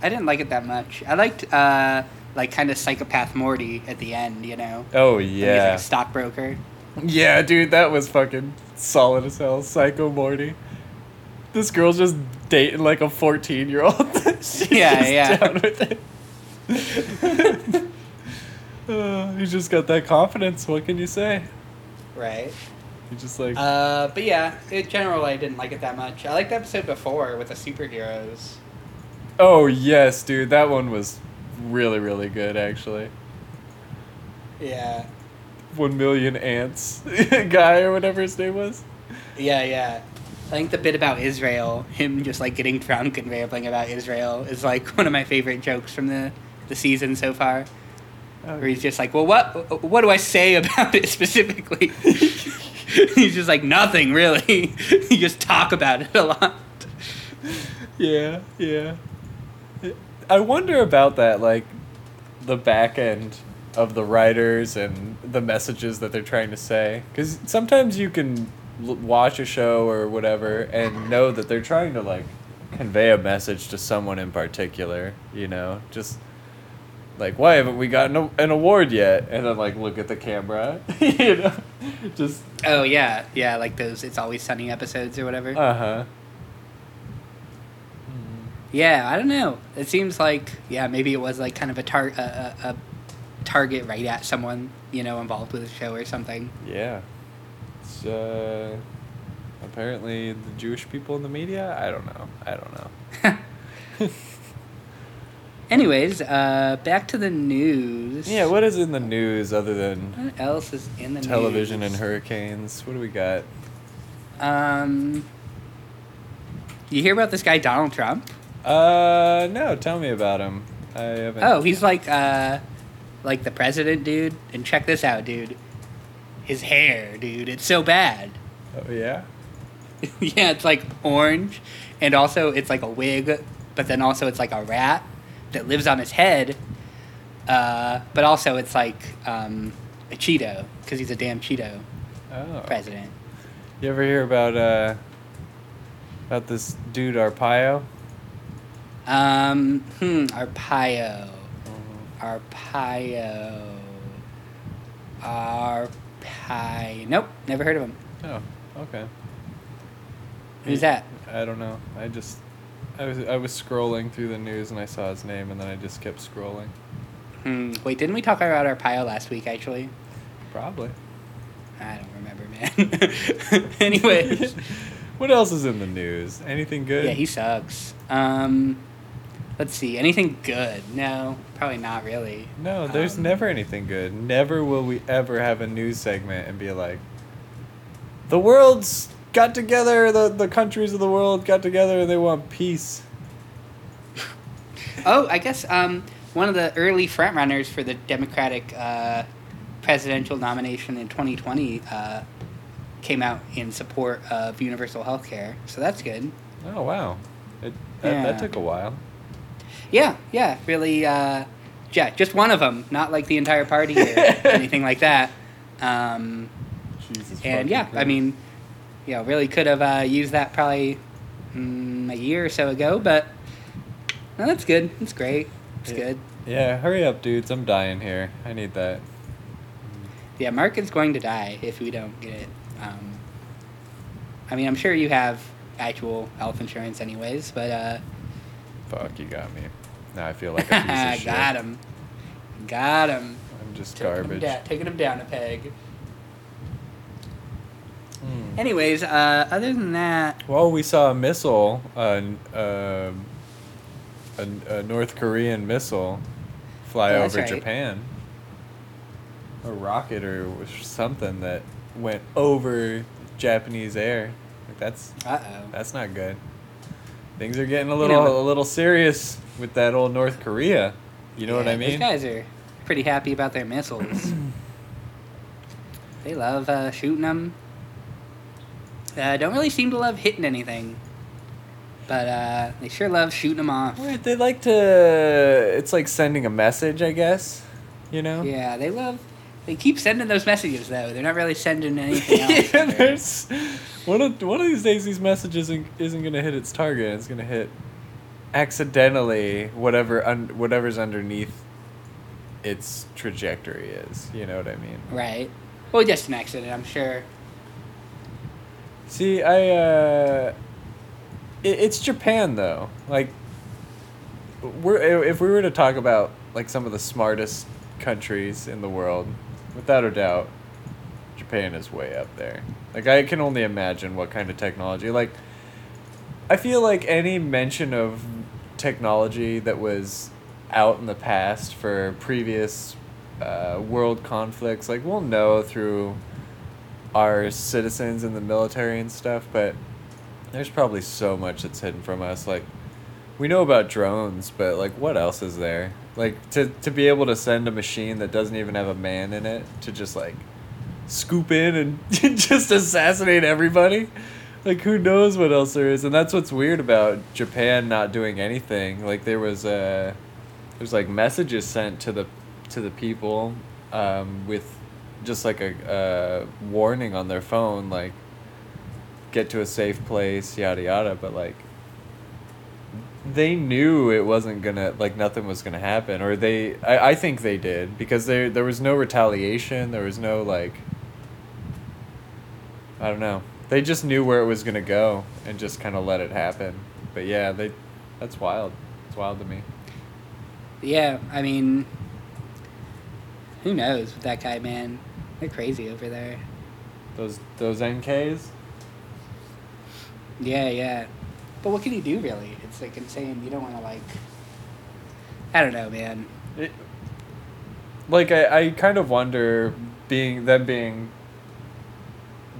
I didn't like it that much. I liked uh like kind of psychopath Morty at the end, you know. Oh When He's like yeah, a stockbroker. yeah, dude, that was fucking solid as hell. Psycho Morty. This girl's just dating like a fourteen-year-old. *laughs* Yeah, yeah. Down with it. uh, *laughs* you just got that confidence. What can you say? Right. You just like Uh, but yeah, in general, I didn't like it that much. I liked the episode before with the superheroes. Oh yes, dude, that one was really really good actually. Yeah. One million ants *laughs* guy or whatever his name was. Yeah, yeah. I think the bit about Israel, him just like getting drunk and rambling about Israel, is like *laughs* one of my favorite jokes from the, the season so far. Oh. Where he's just like, well, what what do I say *laughs* about it specifically? *laughs* he's just like nothing really. you just talk about it a lot. Yeah, yeah. I wonder about that, like the back end of the writers and the messages that they're trying to say. Because sometimes you can l- watch a show or whatever and know that they're trying to like convey a message to someone in particular. You know, just like why haven't we gotten a, an award yet? And then like look at the camera. *laughs* you know, just Oh yeah, yeah, like those "It's Always Sunny" episodes or whatever. uh huh. Yeah, I don't know. It seems like yeah, maybe it was like kind of a tar a, a, a target right at someone you know involved with the show or something. Yeah. It's uh apparently the Jewish people in the media? I don't know. I don't know. *laughs* Anyways, uh, back to the news. Yeah, what is in the news other than What else is in the television news? and hurricanes? What do we got? Um, you hear about this guy Donald Trump? Uh no, tell me about him. I haven't Oh, he's like uh, like the president, dude. And check this out, dude. His hair, dude. It's so bad. Oh, yeah. *laughs* yeah, it's like orange, and also it's like a wig, but then also it's like a rat that lives on his head. Uh, but also it's like um, a Cheeto because he's a damn Cheeto Oh. president. You ever hear about uh about this dude Arpaio? Um, hmm, Arpaio. Arpaio. Arpaio. Nope, never heard of him. Oh, okay. Who's that? I don't know. I just I was I was scrolling through the news and I saw his name and then I just kept scrolling. Hmm. Wait, didn't we talk about Arpaio last week, actually? Probably. I don't remember, man. *laughs* anyway, *laughs* what else is in the news? Anything good? Yeah, he sucks. Um, let's see. Anything good? No, probably not really. No, there's Um, never anything good. Never will we ever have a news segment and be like, the world's got together, the, the countries of the world got together and they want peace. *laughs* Oh, I guess um, one of the early frontrunners for the Democratic uh, presidential nomination in 2020 uh, came out in support of universal health care. So that's good. Oh, wow. It, that, Yeah. that took a while. Yeah, yeah, really. Uh, yeah, just one of them, not like the entire party or *laughs* anything like that. Um, Jesus and fucking yeah, I mean, you know, really could have uh, used that probably mm, a year or so ago, but no, that's good. It's great. It's Yeah. good. Yeah, hurry up, dudes. I'm dying here. I need that. Yeah, Mark is going to die if we don't get it. Um, I mean, I'm sure you have actual health insurance, anyways, but uh, Fuck, you got me. Now I feel like a piece of *laughs* shit. got him, got him. I'm just Taking him, garbage. da- taking him down a peg. Hmm. Anyways, uh, other than that, Well, we saw a missile, uh, um, a, a North Korean missile, fly Oh, over right. Japan. A rocket or something that went over Japanese air. Like that's uh oh. that's not good. Things are getting a You little know, a little serious with that old North Korea. You know what I mean? mean? guys are pretty happy about their missiles. they love uh, shooting them. Uh, don't really seem to love hitting anything, but uh, they sure love shooting them off. Right, they like to. It's like sending a message, I guess. You know. Yeah, they love. They keep sending those messages though. They're not really sending anything *laughs* else. yeah, there's one of one of these days these messages isn't, isn't gonna hit its target. It's gonna hit accidentally whatever un, whatever's underneath its trajectory is. You know what I mean? right. Well, just an accident, I'm sure. See, I uh, it, it's Japan though. Like, we're if we were to talk about like some of the smartest countries in the world, without a doubt, Japan is way up there. Like, I can only imagine what kind of technology. Like, I feel like any mention of technology that was out in the past for previous uh, world conflicts, like we'll know through our citizens in the military and stuff, but there's probably so much that's hidden from us. Like, we know about drones, but like, what else is there? Like, to to be able to send a machine that doesn't even have a man in it to just like scoop in and *laughs* just assassinate everybody. Like, who knows what else there is? And that's what's weird about Japan not doing anything. Like, there was uh, there's like messages sent to the to the people um, with just like a, a warning on their phone, like get to a safe place, yada yada. But like, they knew it wasn't gonna like nothing was gonna happen, or they I, I think they did because there there was no retaliation, there was no like I don't know. They just knew where it was gonna go and just kind of let it happen. But yeah, they that's wild. It's wild to me. Yeah, I mean, who knows with that guy, man? They're crazy over there. Those those NKs. Yeah, yeah. But what can you do, really? It's like insane. You don't want to like. I don't know, man. It, like I, I kind of wonder being them being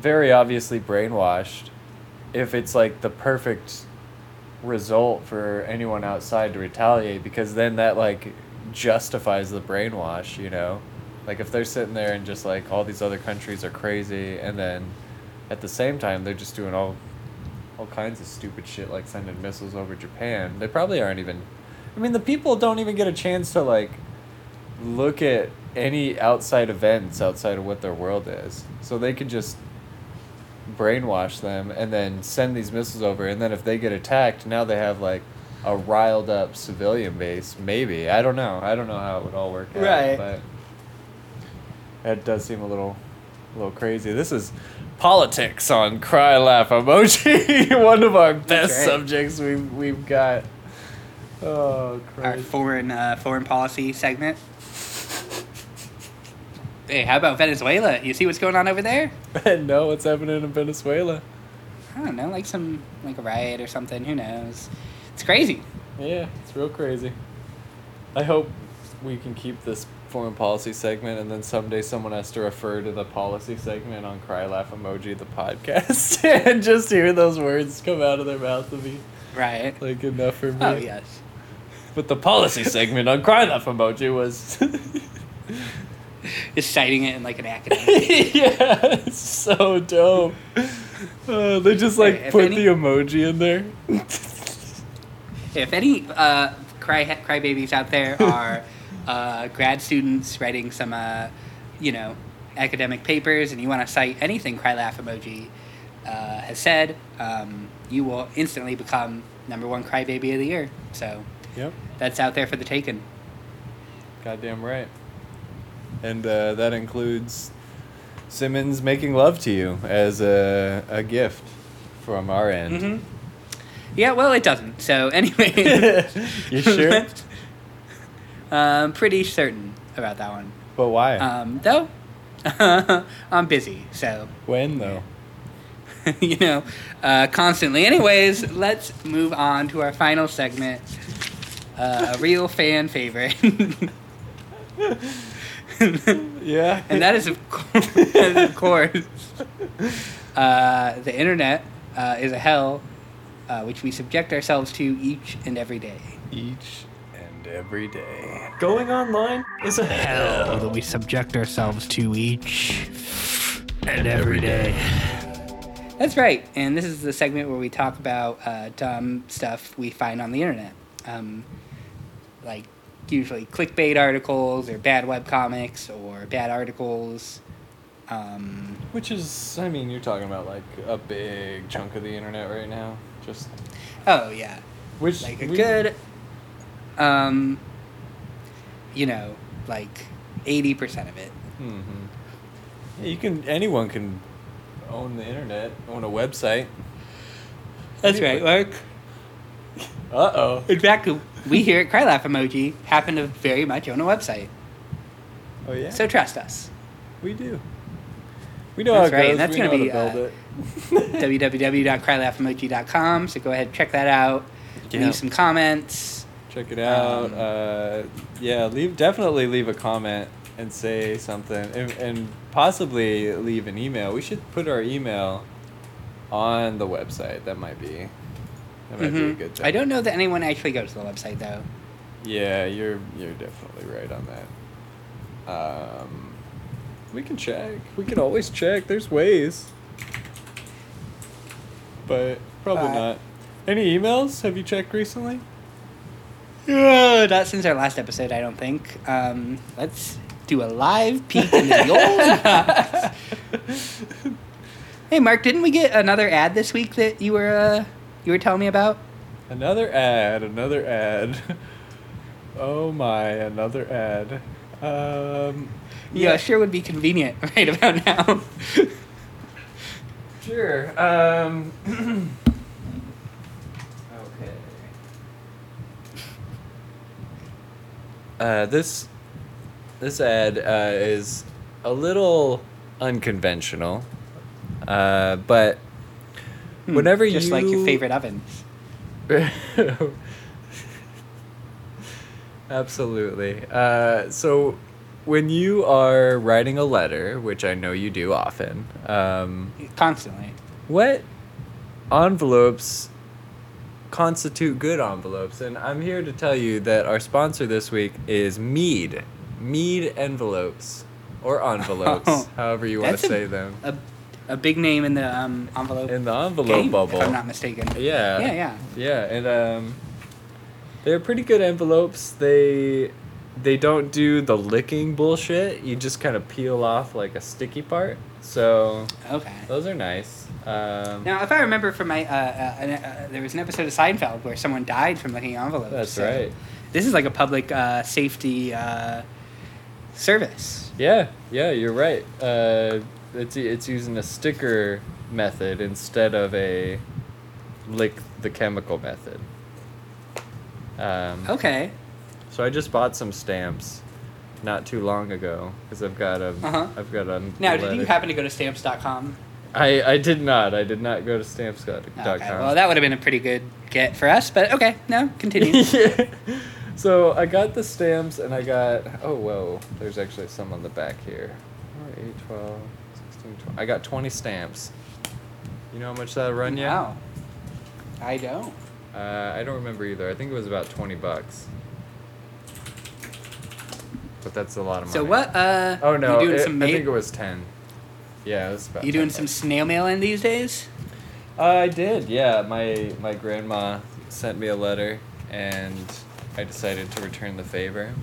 very obviously brainwashed if it's like the perfect result for anyone outside to retaliate because then that like justifies the brainwash you know? Like if they're sitting there and just like all these other countries are crazy and then at the same time they're just doing all all kinds of stupid shit like sending missiles over Japan they probably aren't even I mean the people don't even get a chance to like look at any outside events outside of what their world is. So they could just brainwash them and then send these missiles over and then if they get attacked now they have like a riled up civilian base maybe i don't know i don't know how it would all work out Right. but it does seem a little a little crazy this is politics on cry laugh emoji *laughs* one of our best right. subjects we've, we've got oh Our foreign uh, foreign policy segment. Hey, how about Venezuela? You see what's going on over there? *laughs* no what's happening in venezuela I don't know, like some like a riot or something. Who knows? It's crazy. Yeah, it's real crazy. I hope we can keep this foreign policy segment and then someday someone has to refer to the policy segment on Cry Laugh Emoji the podcast *laughs* and just hear those words come out of their mouth to be Right. like enough for me. Oh yes. But the policy segment on Cry Laugh Emoji was *laughs* *laughs* Just citing it in like an academic. *laughs* Yeah, it's so dope. Uh, they just like if put any- the emoji in there. if any uh, cry crybabies out there *laughs* are uh, grad students writing some, uh, you know, academic papers, and you want to cite anything Cry Laugh Emoji uh, has said, um, you will instantly become number one crybaby of the year. So Yep. that's out there for the taking. Goddamn right. And uh, that includes Simmons making love to you as a, a gift from our end. Mm-hmm. Yeah, well, it doesn't. So *laughs* anyway, *laughs* You sure? *laughs* um, pretty certain about that one. But why? Um, though, I'm busy, so when though? you know, uh, constantly. Anyways, let's move on to our final segment. Uh, a real fan favorite. *laughs* Yeah. and that is, of course, of course *laughs* uh, the internet uh, is a hell uh, which we subject ourselves to each and every day. each and every day. Going online is a hell. that we subject ourselves to each And every day. That's right. And this is the segment where we talk about uh, dumb stuff we find on the internet. Um, like usually clickbait articles or bad webcomics or bad articles. Um, Which is, I mean, you're talking about like a big chunk of the internet right now. Just oh, yeah. which Like a we- good, um, you know, like 80% of it. Mhm. Yeah, you can. Anyone can own the internet, own a website. That's right, Mark. Uh oh. In fact, we here at Cry Laugh Emoji happen to very much own a website. Oh yeah. So trust us. we do. We know That's how it right, goes. and that's we gonna know be, how to build it. *laughs* *laughs* www.crylaughemoji.com. So go ahead and check that out. Yeah. Leave some comments. Check it out. Um, uh, yeah, leave definitely leave a comment and say something and, and possibly leave an email. We should put our email on the website. That might be that might be a Mhm. good thing. I don't know that anyone actually goes to the website though. Yeah, you're you're definitely right on that. Um, we can check. We can always check. There's ways. But probably Uh, not. Any emails? Have you checked recently? Uh, not since our last episode, I don't think. Um, let's do a live peek into the *laughs* old. hey, Mark, didn't we get another ad this week that you were uh, you were telling me about? Another ad, another ad. *laughs* Oh my, another ad. Um, Yeah, sure would be convenient *laughs* right about now. *laughs* Sure. Um, *clears throat* okay. Uh, this this ad uh, is a little unconventional, uh, but Hmm, whenever just you like your favorite ovens. *laughs* Absolutely. Uh, so, when you are writing a letter, which I know you do often, um, Constantly. what envelopes constitute good envelopes? And I'm here to tell you that our sponsor this week is Mead. Mead envelopes. Or *laughs* envelopes, Oh, however you want to a- say them. A, a big name in the um, envelope. In the envelope game, bubble. If I'm not mistaken. Yeah. Yeah, yeah. Yeah, and um, they're pretty good envelopes. They they don't do the licking bullshit. You just kind of peel off like a sticky part. So Okay. those are nice. Um, Now, if I remember from my, uh, uh, uh, uh, there was an episode of Seinfeld where someone died from licking envelopes. That's so right. This is like a public uh, safety uh, service. Yeah, yeah, you're right. It's it's using a sticker method instead of a lick the chemical method. Um, Okay. So I just bought some stamps not too long ago because I've got a Uh-huh. have got a Now, did you happen to go to stamps.com? I, I did not. I did not go to stamps.com. Okay. Well, that would have been a pretty good get for us, but okay. No, continue. *laughs* yeah. So I got the stamps and I got oh whoa, there's actually some on the back here. 4, 8, 12, 16, 20. I got 20 stamps. You know how much that'll run you? Wow. I don't. Uh, I don't remember either. I think it was about 20 bucks. But that's a lot of money. So what? Uh, Oh no, You doing it- some I think it was 10. Yeah, it was about You doing 10 some bucks. snail mailing these days? Uh, I did, yeah. My my grandma sent me a letter, and I decided to return the favor.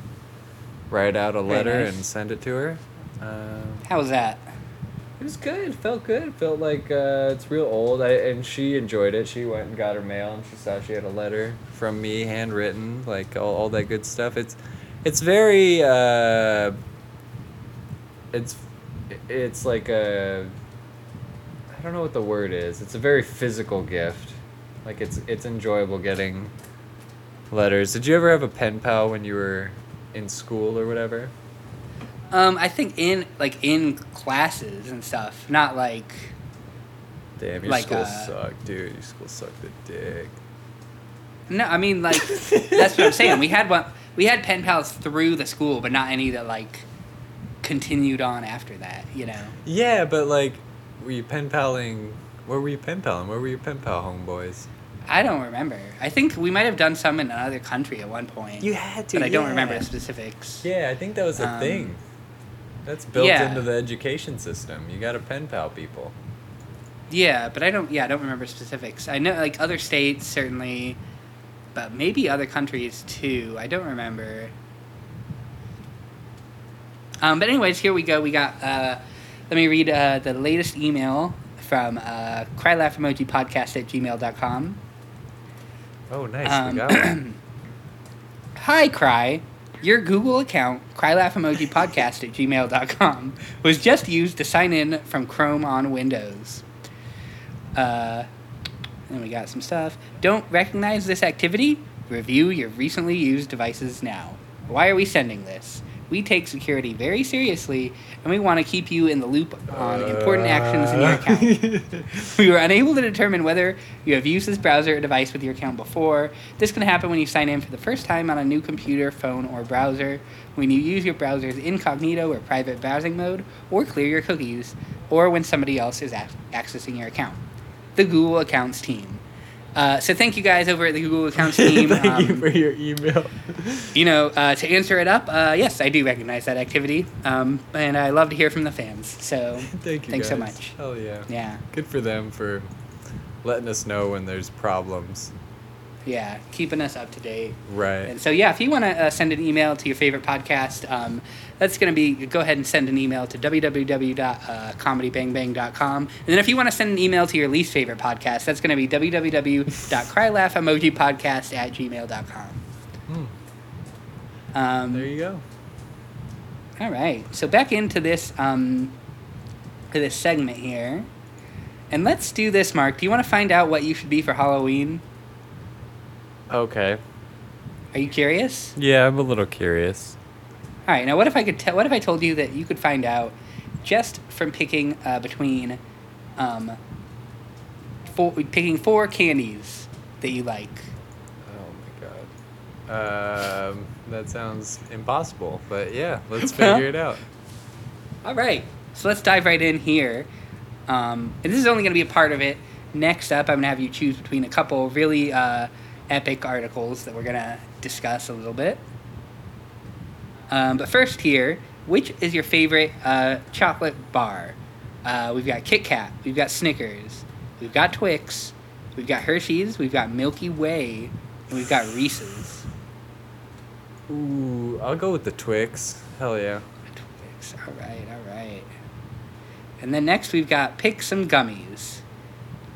Write out a letter nice. and send it to her. Um, How was that? It was good. Felt good. Felt like uh, it's real old. I and she enjoyed it. She went and got her mail, and she saw she had a letter from me, handwritten, like all, all that good stuff. It's it's very. Uh, it's it's like a I don't know what the word is. It's a very physical gift. Like it's it's enjoyable getting letters. Did you ever have a pen pal when you were in school or whatever? Um, I think in like in classes and stuff, not like Damn, your Like, school uh, sucked, dude. Your school sucked a dick. no. I mean like *laughs* that's what I'm saying. We had one. We had pen pals through the school, but not any that like continued on after that. You know. Yeah, but like, were you pen paling? Where were you pen paling? Where were your pen pal homeboys? I don't remember. I think we might have done some in another country at one point. You had to, but I don't remember the specifics. Yeah, I think that was a Um, thing. That's built yeah. into the education system. You got to pen pal people. Yeah, but I don't. Yeah, I don't remember specifics. I know like other states certainly, but maybe other countries too. I don't remember. Um, but anyways, here we go. We got. Uh, let me read uh, the latest email from uh, crylaughemojipodcast at gmail.com. Oh, nice. Um, we got one. *clears throat* Hi, Cry. Your Google account, crylaughemojipodcast at gmail.com, was just used to sign in from Chrome on Windows. Uh, then we got some stuff. Don't recognize this activity? Review your recently used devices now. Why are we sending this? We take security very seriously, and we want to keep you in the loop on important actions in your uh. account. *laughs* we were unable to determine whether you have used this browser or device with your account before. This can happen when you sign in for the first time on a new computer, phone, or browser, when you use your browser's incognito or private browsing mode, or clear your cookies, or when somebody else is ac- accessing your account. The Google Accounts team. Uh, so thank you guys over at the Google Accounts *laughs* team. Thank you Um, for your email. you know, uh, to answer it up, uh, yes, I do recognize that activity, um, and I love to hear from the fans. So *laughs* Thank you. thanks so much. Hell yeah. Yeah, Good for them for letting us know when there's problems. Yeah, keeping us up to date. Right. And so, yeah, if you want to uh, send an email to your favorite podcast, um, that's going to be go ahead and send an email to www.comedybangbang.com. And then if you want to send an email to your least favorite podcast, that's going to be www.crylaughemojipodcast at gmail.com. Hmm. Um, There you go. All right. So back into this um, to this segment here, and let's do this. Mark, do you want to find out what you should be for Halloween? Okay. Are you curious? Yeah, I'm a little curious. All right. Now, what if I could tell? What if I told you that you could find out just from picking uh, between, um, four, picking four candies that you like. Oh my god. Um, that sounds impossible, but yeah, let's *laughs* figure it out. All right. So let's dive right in here. Um, and this is only going to be a part of it. Next up, I'm going to have you choose between a couple really uh, epic articles that we're going to discuss a little bit. Um, but first, here, which is your favorite uh, chocolate bar? Uh, we've got Kit Kat, we've got Snickers, we've got Twix, we've got Hershey's, we've got Milky Way, and we've got Reese's. Ooh, I'll go with the Twix. Hell yeah. Twix. All right, all right. And then next we've got pick some gummies.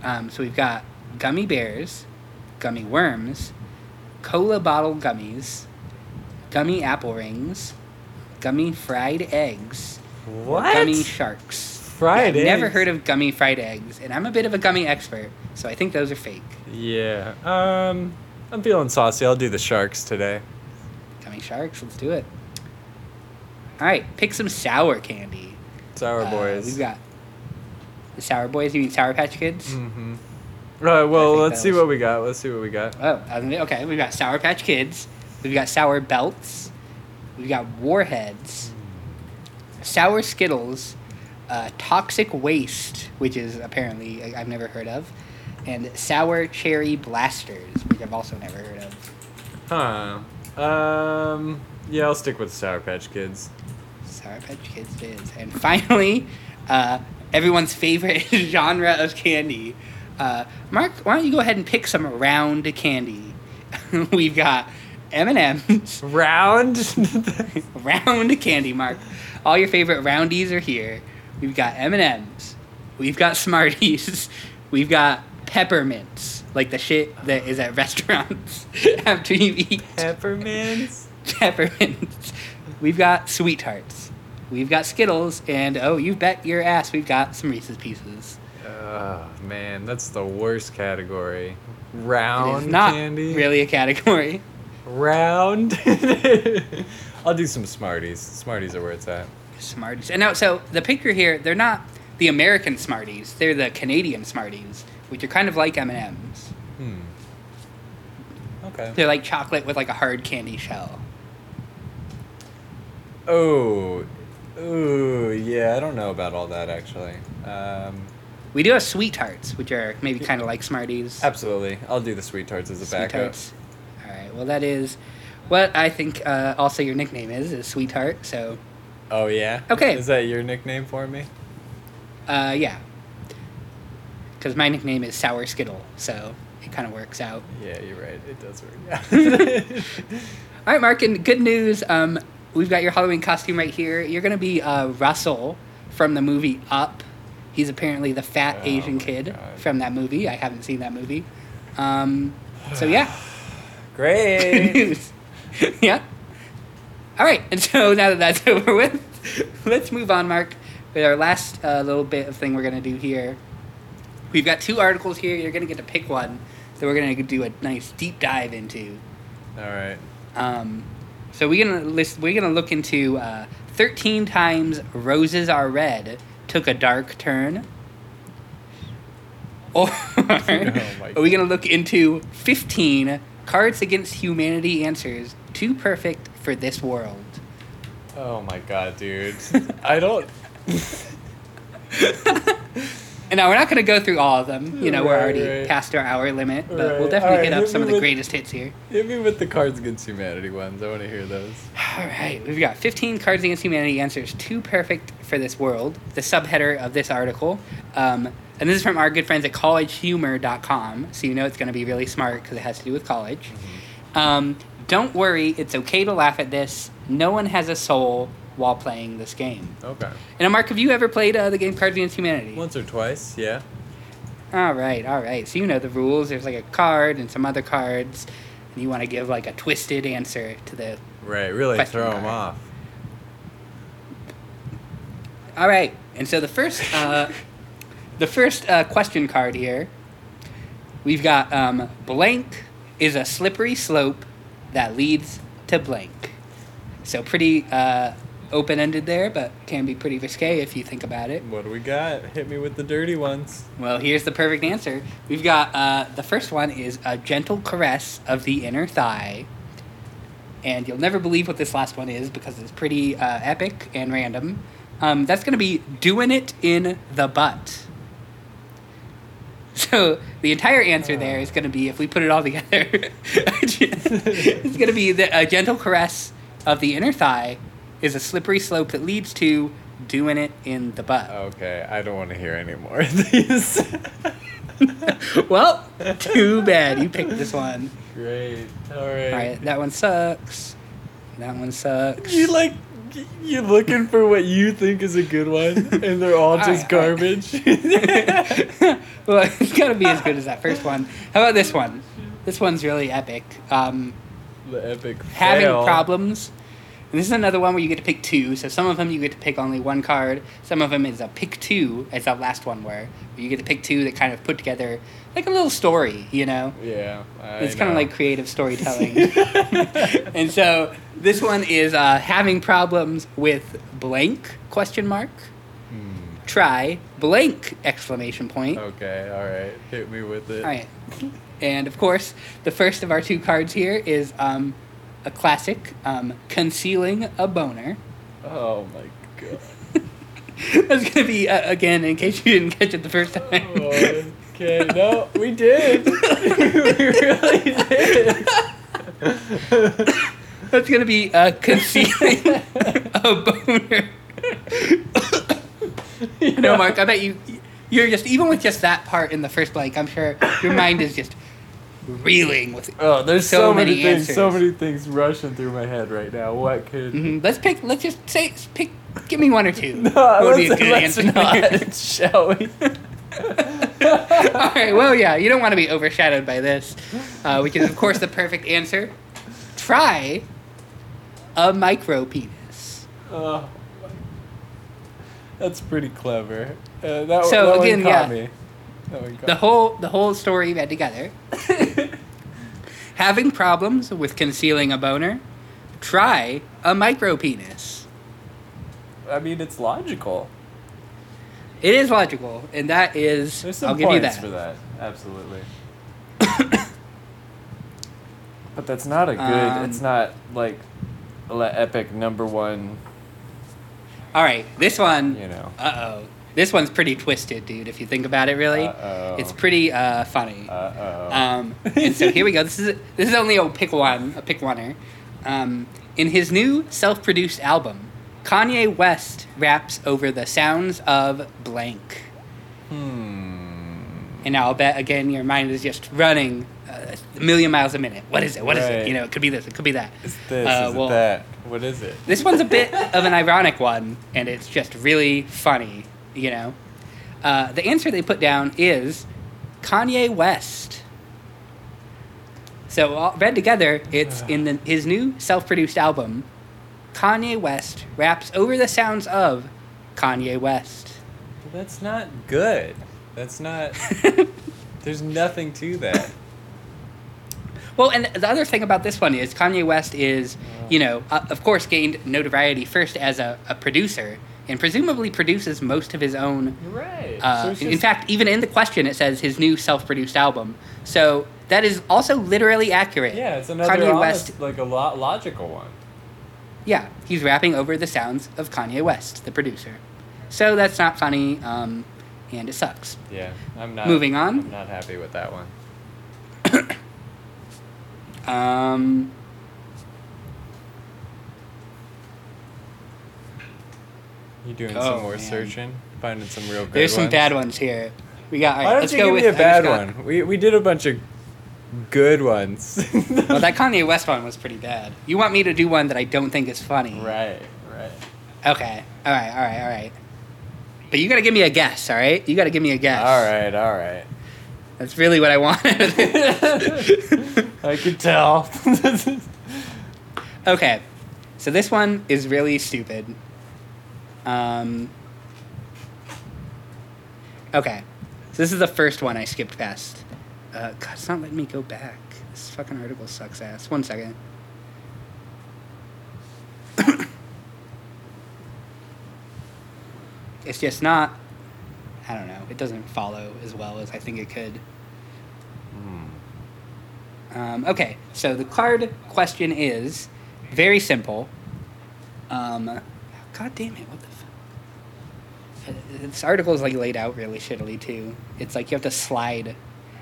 Um, so we've got gummy bears, gummy worms, cola bottle gummies, gummy apple rings, gummy fried eggs, What? gummy sharks. Fried yeah, I've Never heard of gummy fried eggs, and I'm a bit of a gummy expert, so I think those are fake. Yeah. Um, I'm feeling saucy. I'll do the sharks today. Gummy sharks, let's do it. All right, pick some sour candy. Sour Uh, boys. We've got the Sour Boys. You mean Sour Patch Kids? Mm-hmm. Right. Well, let's see those- what we got. Let's see what we got. Oh, okay. We've got Sour Patch Kids. We've got Sour Belts. We've got Warheads. Sour Skittles. Uh, Toxic Waste, which is apparently I- I've never heard of, and Sour Cherry Blasters, which I've also never heard of. Huh. Um. Yeah, I'll stick with Sour Patch Kids. Sour Patch Kids is. And finally, uh, everyone's favorite *laughs* genre of candy. Uh, Mark, why don't you go ahead and pick some round candy? *laughs* We've got M&M's, Round. *laughs* round candy, Mark. All your favorite roundies are here. We've got M&M's. We've got Smarties. *laughs* We've got peppermints, like the shit that is at restaurants after you eat Peppermints. peppermints. We've got sweethearts. We've got Skittles, and oh, you bet your ass, we've got some Reese's Pieces. Oh man, that's the worst category. Round not candy. really a category. Round. *laughs* I'll do some Smarties. Smarties are where it's at. Smarties. And now, so the picture here, they're not the American Smarties. They're the Canadian Smarties, which are kind of like M and M's. Hmm. Okay. They're like chocolate with like a hard candy shell. Oh. Ooh, yeah, I don't know about all that actually. Um, We do have sweet tarts, which are maybe kind of like Smarties. absolutely. I'll do the sweet tarts as a Sweet backup. tarts. All right. Well, that is what I think. Uh, also, your nickname is is Sweetheart. So, Oh yeah. Okay. Is that your nickname for me? uh, yeah. Because my nickname is Sour Skittle, so it kind of works out. Yeah, you're right. It does work. *laughs* Out. All right, Mark, and good news. Um, we've got your Halloween costume right here. You're going to be uh, Russell from the movie Up. He's apparently the fat Oh Asian kid God. from that movie. I haven't seen that movie. Um, so, yeah. *sighs* Great. news. *laughs* yeah. All right, and so now that that's *laughs* over with, let's move on, Mark, with our last uh, little bit of thing we're going to do here. We've got two articles here. You're going to get to pick one that we're going to do a nice deep dive into. all right. Um, So we're gonna list. We're gonna look into uh, thirteen times roses are red took a dark turn. *laughs* Or Oh are we gonna look into fifteen Cards Against Humanity answers too perfect for this world? Oh my god, dude. I don't. *laughs* *laughs* And now we're not gonna go through all of them. You know, we're already right. past our hour limit, but we'll definitely hit up hit some of the with- greatest hits here. Hit me with the Cards Against Humanity ones. I want to hear those. All right, we've got 15 Cards Against Humanity answers too perfect for this world. The subheader of this article, um, and this is from our good friends at collegehumor.com, so you know it's going to be really smart because it has to do with college. Um, don't worry, it's okay to laugh at this. No one has a soul while playing this game. Okay. And uh, Mark, have you ever played uh, the game Cards Against Humanity? Once or twice, yeah. All right, all right. So you know the rules. There's like a card and some other cards, and you want to give like a twisted answer to the Right, really throw them off. All right, and so the first, uh, *laughs* the first uh, question card here, we've got um, blank is a slippery slope that leads to blank. So pretty uh, open ended there, but can be pretty risque if you think about it. What do we got? Hit me with the dirty ones. Well, here's the perfect answer. We've got uh, the first one is a gentle caress of the inner thigh. And you'll never believe what this last one is because it's pretty uh, epic and random. Um, that's going to be doing it in the butt. *laughs* So the entire answer there is going to be, if we put it all together, *laughs* it's going to be that a gentle caress of the inner thigh is a slippery slope that leads to doing it in the butt. Okay, I don't want to hear any more of these. *laughs* well, too bad you picked this one. Great. All right. All right, that one sucks. That one sucks. You like you're looking for what you think is a good one, and they're all *laughs* just All right, all garbage. *laughs* well, it's gotta be as good as that first one. How about this one? This one's really epic. Um, the epic having fail. problems. And this is another one where you get to pick two. So some of them you get to pick only one card. Some of them is a pick two, as the last one were. Where you get to pick two that kind of put together like a little story, you know? Yeah, I It's kind of like creative storytelling. *laughs* and so this one is uh, having problems with blank question mark. Hmm. Try blank exclamation point. Okay, all right. Hit me with it. All right. And of course, the first of our two cards here is um, a classic, um, concealing a boner. Oh my god. *laughs* That's gonna be uh, again, in case you didn't catch it the first time. Oh, okay, no, we did. *laughs* *laughs* we really did. That's gonna be uh, concealing a boner. No, Mark, I bet you you're just even with just that part in the first blank. I'm sure your mind is just reeling with. Oh, there's So so, many, many things, so many things rushing through my head right now. What could? Mhm. Let's pick. Let's just say pick. Give me one or two. *laughs* No, What would be a let's, good let's answer? not, *laughs* shall we? All right. Well, yeah. You don't want to be overshadowed by this, uh, which is of course the perfect answer. Try a micro penis. Oh, that's pretty clever. Uh, that, So, that again, yeah. me. Caught The whole the whole story read together. *laughs* Having problems with concealing a boner? Try a micro penis. I mean, it's logical. It is logical, and that is There's some I'll give you that. for that. Absolutely. *coughs* but that's not a good. Um, it's not like epic number one. All right, this one. You know. Uh oh. This one's pretty twisted, dude. If you think about it, really, Uh-oh. it's pretty uh, funny. Um, and so here we go. This is this is only a pick one, a pick oneer. Um, in his new self-produced album, Kanye West raps over the sounds of blank. hmm. And now I'll bet again your mind is just running uh, a million miles a minute. What is it? What is it? You know, it could be this. It could be that. Is this? Uh, is well, it that? What is it? This one's a bit *laughs* of an ironic one, and it's just really funny. You know, uh, the answer they put down is Kanye West. So all read together, it's in the, his new self-produced album. Kanye West raps over the sounds of Kanye West. That's not good. That's not. *laughs* There's nothing to that. Well, and the other thing about this one is Kanye West is, you know, uh, of course, gained notoriety first as a, a producer and presumably produces most of his own. Right. Uh, So in fact, even in the question, it says his new self-produced album. So that is also literally accurate. yeah, it's another Kanye honest, West. like a lo- logical one. Yeah, he's rapping over the sounds of Kanye West, the producer. So that's not funny, um, and it sucks. Yeah, I'm not. Moving on. I'm not happy with that one. *coughs* Um, You doing Oh, some more man. searching, finding some real good there's some ones? bad ones here. We got. All right, Why don't let's you go give with me a bad got- one? We we did a bunch of good ones. *laughs* Well, that Kanye West one was pretty bad. You want me to do one that I don't think is funny? right, right. Okay. All right. All right. All right. But you gotta give me a guess. All right. You gotta give me a guess. All right, all right. That's really what I wanted. *laughs* I could tell. *laughs* okay. So this one is really stupid. Um. Okay. So this is the first one I skipped past. Uh, God, it's not letting me go back. This fucking article sucks ass. One second. *coughs* it's just not. I don't know. It doesn't follow as well as I think it could. Um, okay, so the card question is very simple. Um, God damn it! What the? This article is like laid out really shittily too. It's like you have to slide.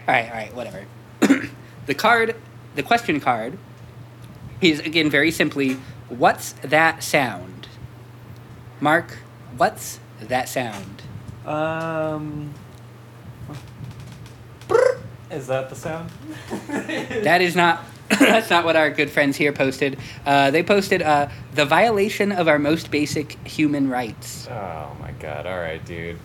All right, all right, whatever. *coughs* the card, the question card, is again very simply, what's that sound? Mark, what's that sound? um. *laughs* Is that the sound? That is not. *coughs* That's not what our good friends here posted. Uh, they posted uh, the violation of our most basic human rights. Oh my god! All right, dude.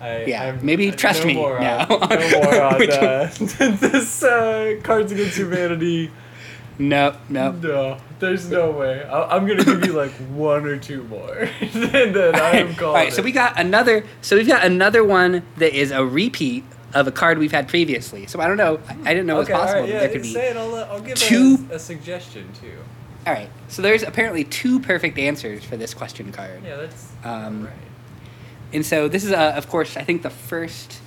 I, Yeah, I'm- maybe trust no me more now. On, no more *laughs* on uh, *laughs* this uh, Cards Against Humanity. No, no. No, there's no way. I, I'm gonna give you like *laughs* one or two more, and then I am calling. All right, so we got another. So we've got another one that is a repeat of a card we've had previously. So I don't know. I, I didn't know it was possible right, that yeah, there could be. say it. I'll, I'll give two- a, a suggestion too. All right. So there's apparently two perfect answers for this question card. Yeah, that's Um, right. And so this is, uh, of course, I think the first.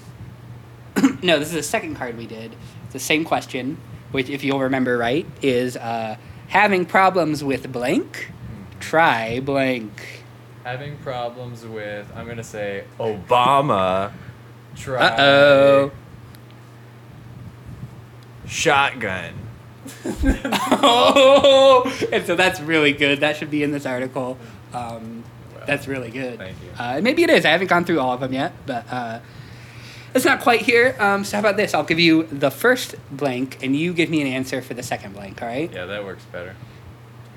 *clears throat* no, this is the second card we did. It's the same question, which, if you'll remember right, is uh, having problems with blank. Try blank. Having problems with, I'm gonna say Obama. Try Uh oh. shotgun. *laughs* oh, and so that's really good. That should be in this article. Um, that's really good. Thank you. Uh, maybe it is. I haven't gone through all of them yet, but uh, it's not quite here. Um, so how about this? I'll give you the first blank, and you give me an answer for the second blank. All right. Yeah, that works better.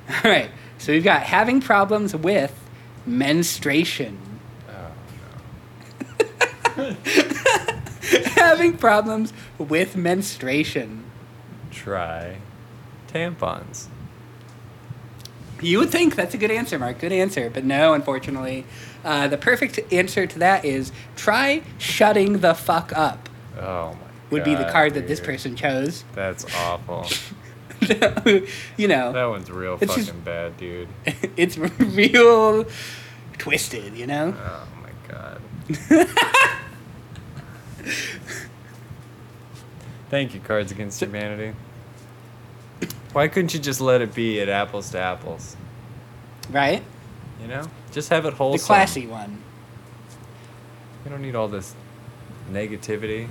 *laughs* All right. So we've got having problems with menstruation. *laughs* Having problems with menstruation. Try tampons. You would think that's a good answer, Mark. Good answer. But no, unfortunately. Uh, the perfect answer to that is try shutting the fuck up, Oh my. would be the card that this person chose. That's awful. *laughs* you know, that one's real fucking just- bad, dude. *laughs* it's real twisted, you know? Oh my god. Thank you, Cards Against Humanity. Why couldn't you just let it be at apples to apples? Right? You know, just have it The classy one. You don't need all this negativity.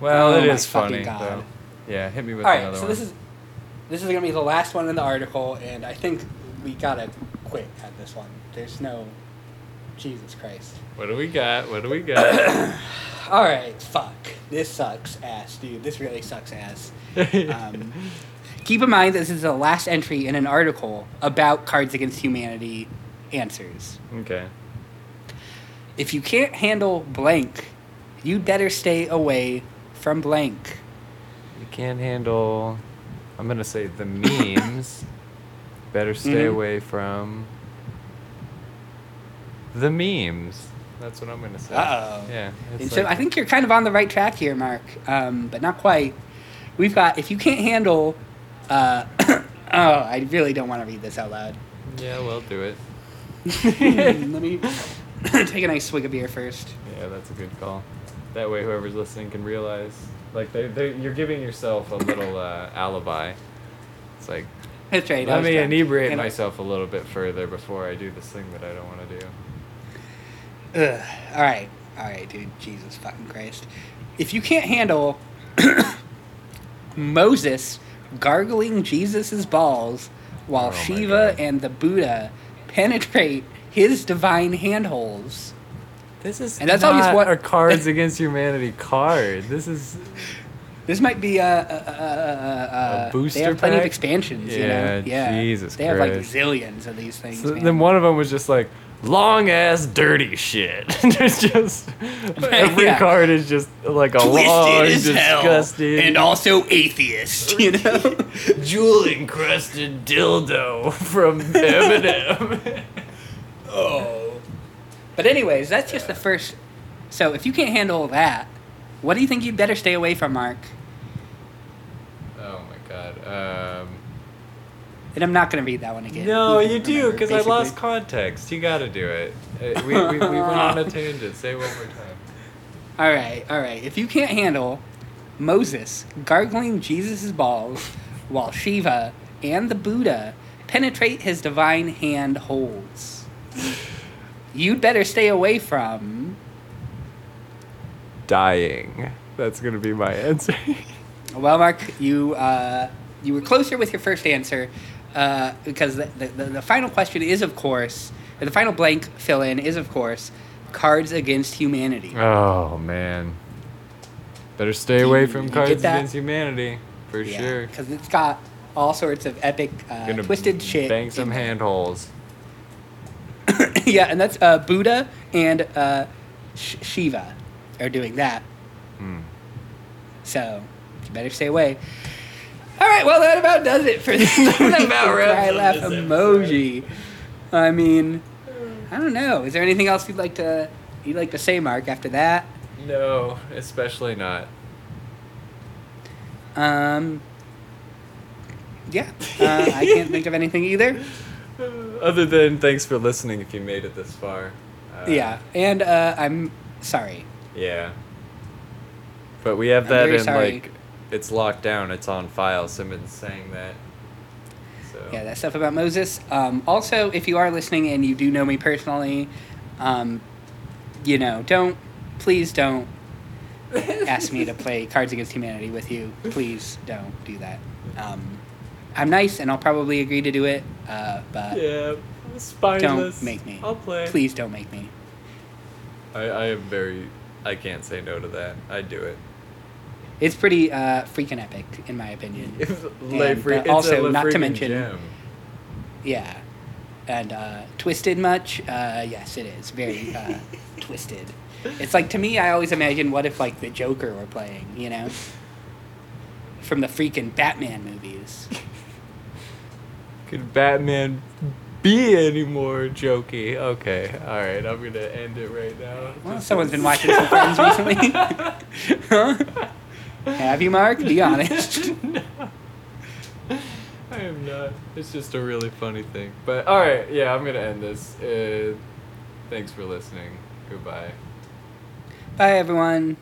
Well, Oh it is funny though. Yeah, hit me with All right, another so one. this is this is gonna be the last one in the article, and I think we gotta quit at this one. There's no Jesus Christ. What do we got? What do we got? *coughs* All right, fuck. This sucks ass, dude. This really sucks ass. *laughs* Um, keep in mind this is the last entry in an article about Cards Against Humanity answers. okay. If you can't handle blank, you better stay away from blank. You can't handle. I'm gonna say the memes. *laughs* Better stay Mhm. away from the memes. That's what I'm gonna say. Uh-oh. Yeah. And so like- I think you're kind of on the right track here, Mark, um, but not quite. we've got if you can't handle. Uh, *coughs* oh, I really don't want to read this out loud. Yeah, we'll do it. *laughs* Let me *coughs* take a nice swig of beer first. Yeah, that's a good call. That way, whoever's listening can realize, like, they, they, you're giving yourself a little uh, alibi. It's like, That's right. Let me inebriate myself a little bit further before I do this thing that I don't want to do. Ugh. All right, all right, dude. Jesus fucking Christ! If you can't handle *coughs* Moses gargling Jesus's balls while Oh Shiva and the Buddha penetrate his divine handholds. This is And that's you not want- a Cards *laughs* Against Humanity card. This is This might be uh, uh, uh, a, a, a, a, A booster They have plenty of pack? expansions, you Yeah, know. Yeah, Jesus They have like zillions of these things. So then one of them was just like long ass dirty shit. *laughs* There's just every Yeah. card is just like a long, disgusting, and also atheist. You know. *laughs* jewel encrusted dildo from *laughs* Eminem. Oh. But anyways, that's just the first. So if you can't handle that, what do you think you'd better stay away from, Mark? oh my god. Um, And I'm not gonna read that one again. no, you do because I lost context. You got to do it. Uh, we, we, we went *laughs* on a tangent. Say it one more time. All right, all right. If you can't handle Moses gargling Jesus' balls while Shiva and the Buddha penetrate his divine hand holds, you'd better stay away from. Dying. That's gonna be my *laughs* answer. Well, Mark, you uh, you were closer with your first answer uh, because the, the, the, final question is, of course, the final blank fill in is, of course, Cards Against Humanity. Oh man. Better stay away You- from Cards? Against Humanity for sure. Because it's got all sorts of epic, uh, twisted shit. Bang some handholds. *coughs* yeah, and that's uh, Buddha and uh, Sh- Shiva are doing that. Hmm. So you better stay away. All right, well that about does it for *laughs* this. *laughs* that about wraps laugh emoji. I mean, I don't know. Is there anything else you'd like to you'd like to say, Mark? After that, No, especially not. um, yeah, uh, I can't think of anything either. *laughs* Other than thanks for listening if you made it this far. Uh, Yeah, and uh, I'm sorry. Yeah. But we have I'm that in sorry. like it's locked down, it's on file. Someone's saying that. So Yeah, that stuff about Moses. Um, also, if you are listening and you do know me personally, um, you know, don't, please don't *laughs* ask me to play Cards Against Humanity with you. Please don't do that. Um, I'm nice and I'll probably agree to do it, uh, but Yeah, spineless. don't make me. I'll play. Please don't make me. I, I am very I can't say no to that. I'd do it. It's pretty uh, freaking epic, in my opinion. And, free- uh, it's also, not to mention- gem. Yeah. And uh, twisted much? Uh, yes, it is. Very uh, *laughs* twisted. It's like, to me, I always imagine what if, like, the Joker were playing, you know? From the freaking Batman movies. Could Batman be any more jokey? Okay, all right. I'm gonna end it right now. Well, someone's been watching some Friends recently. *laughs* huh? *laughs* Have you, Mark? Be honest. *laughs* no. I am not. It's just a really funny thing. But all right, yeah, I'm gonna end this. Uh, thanks for listening. Goodbye. Bye, everyone.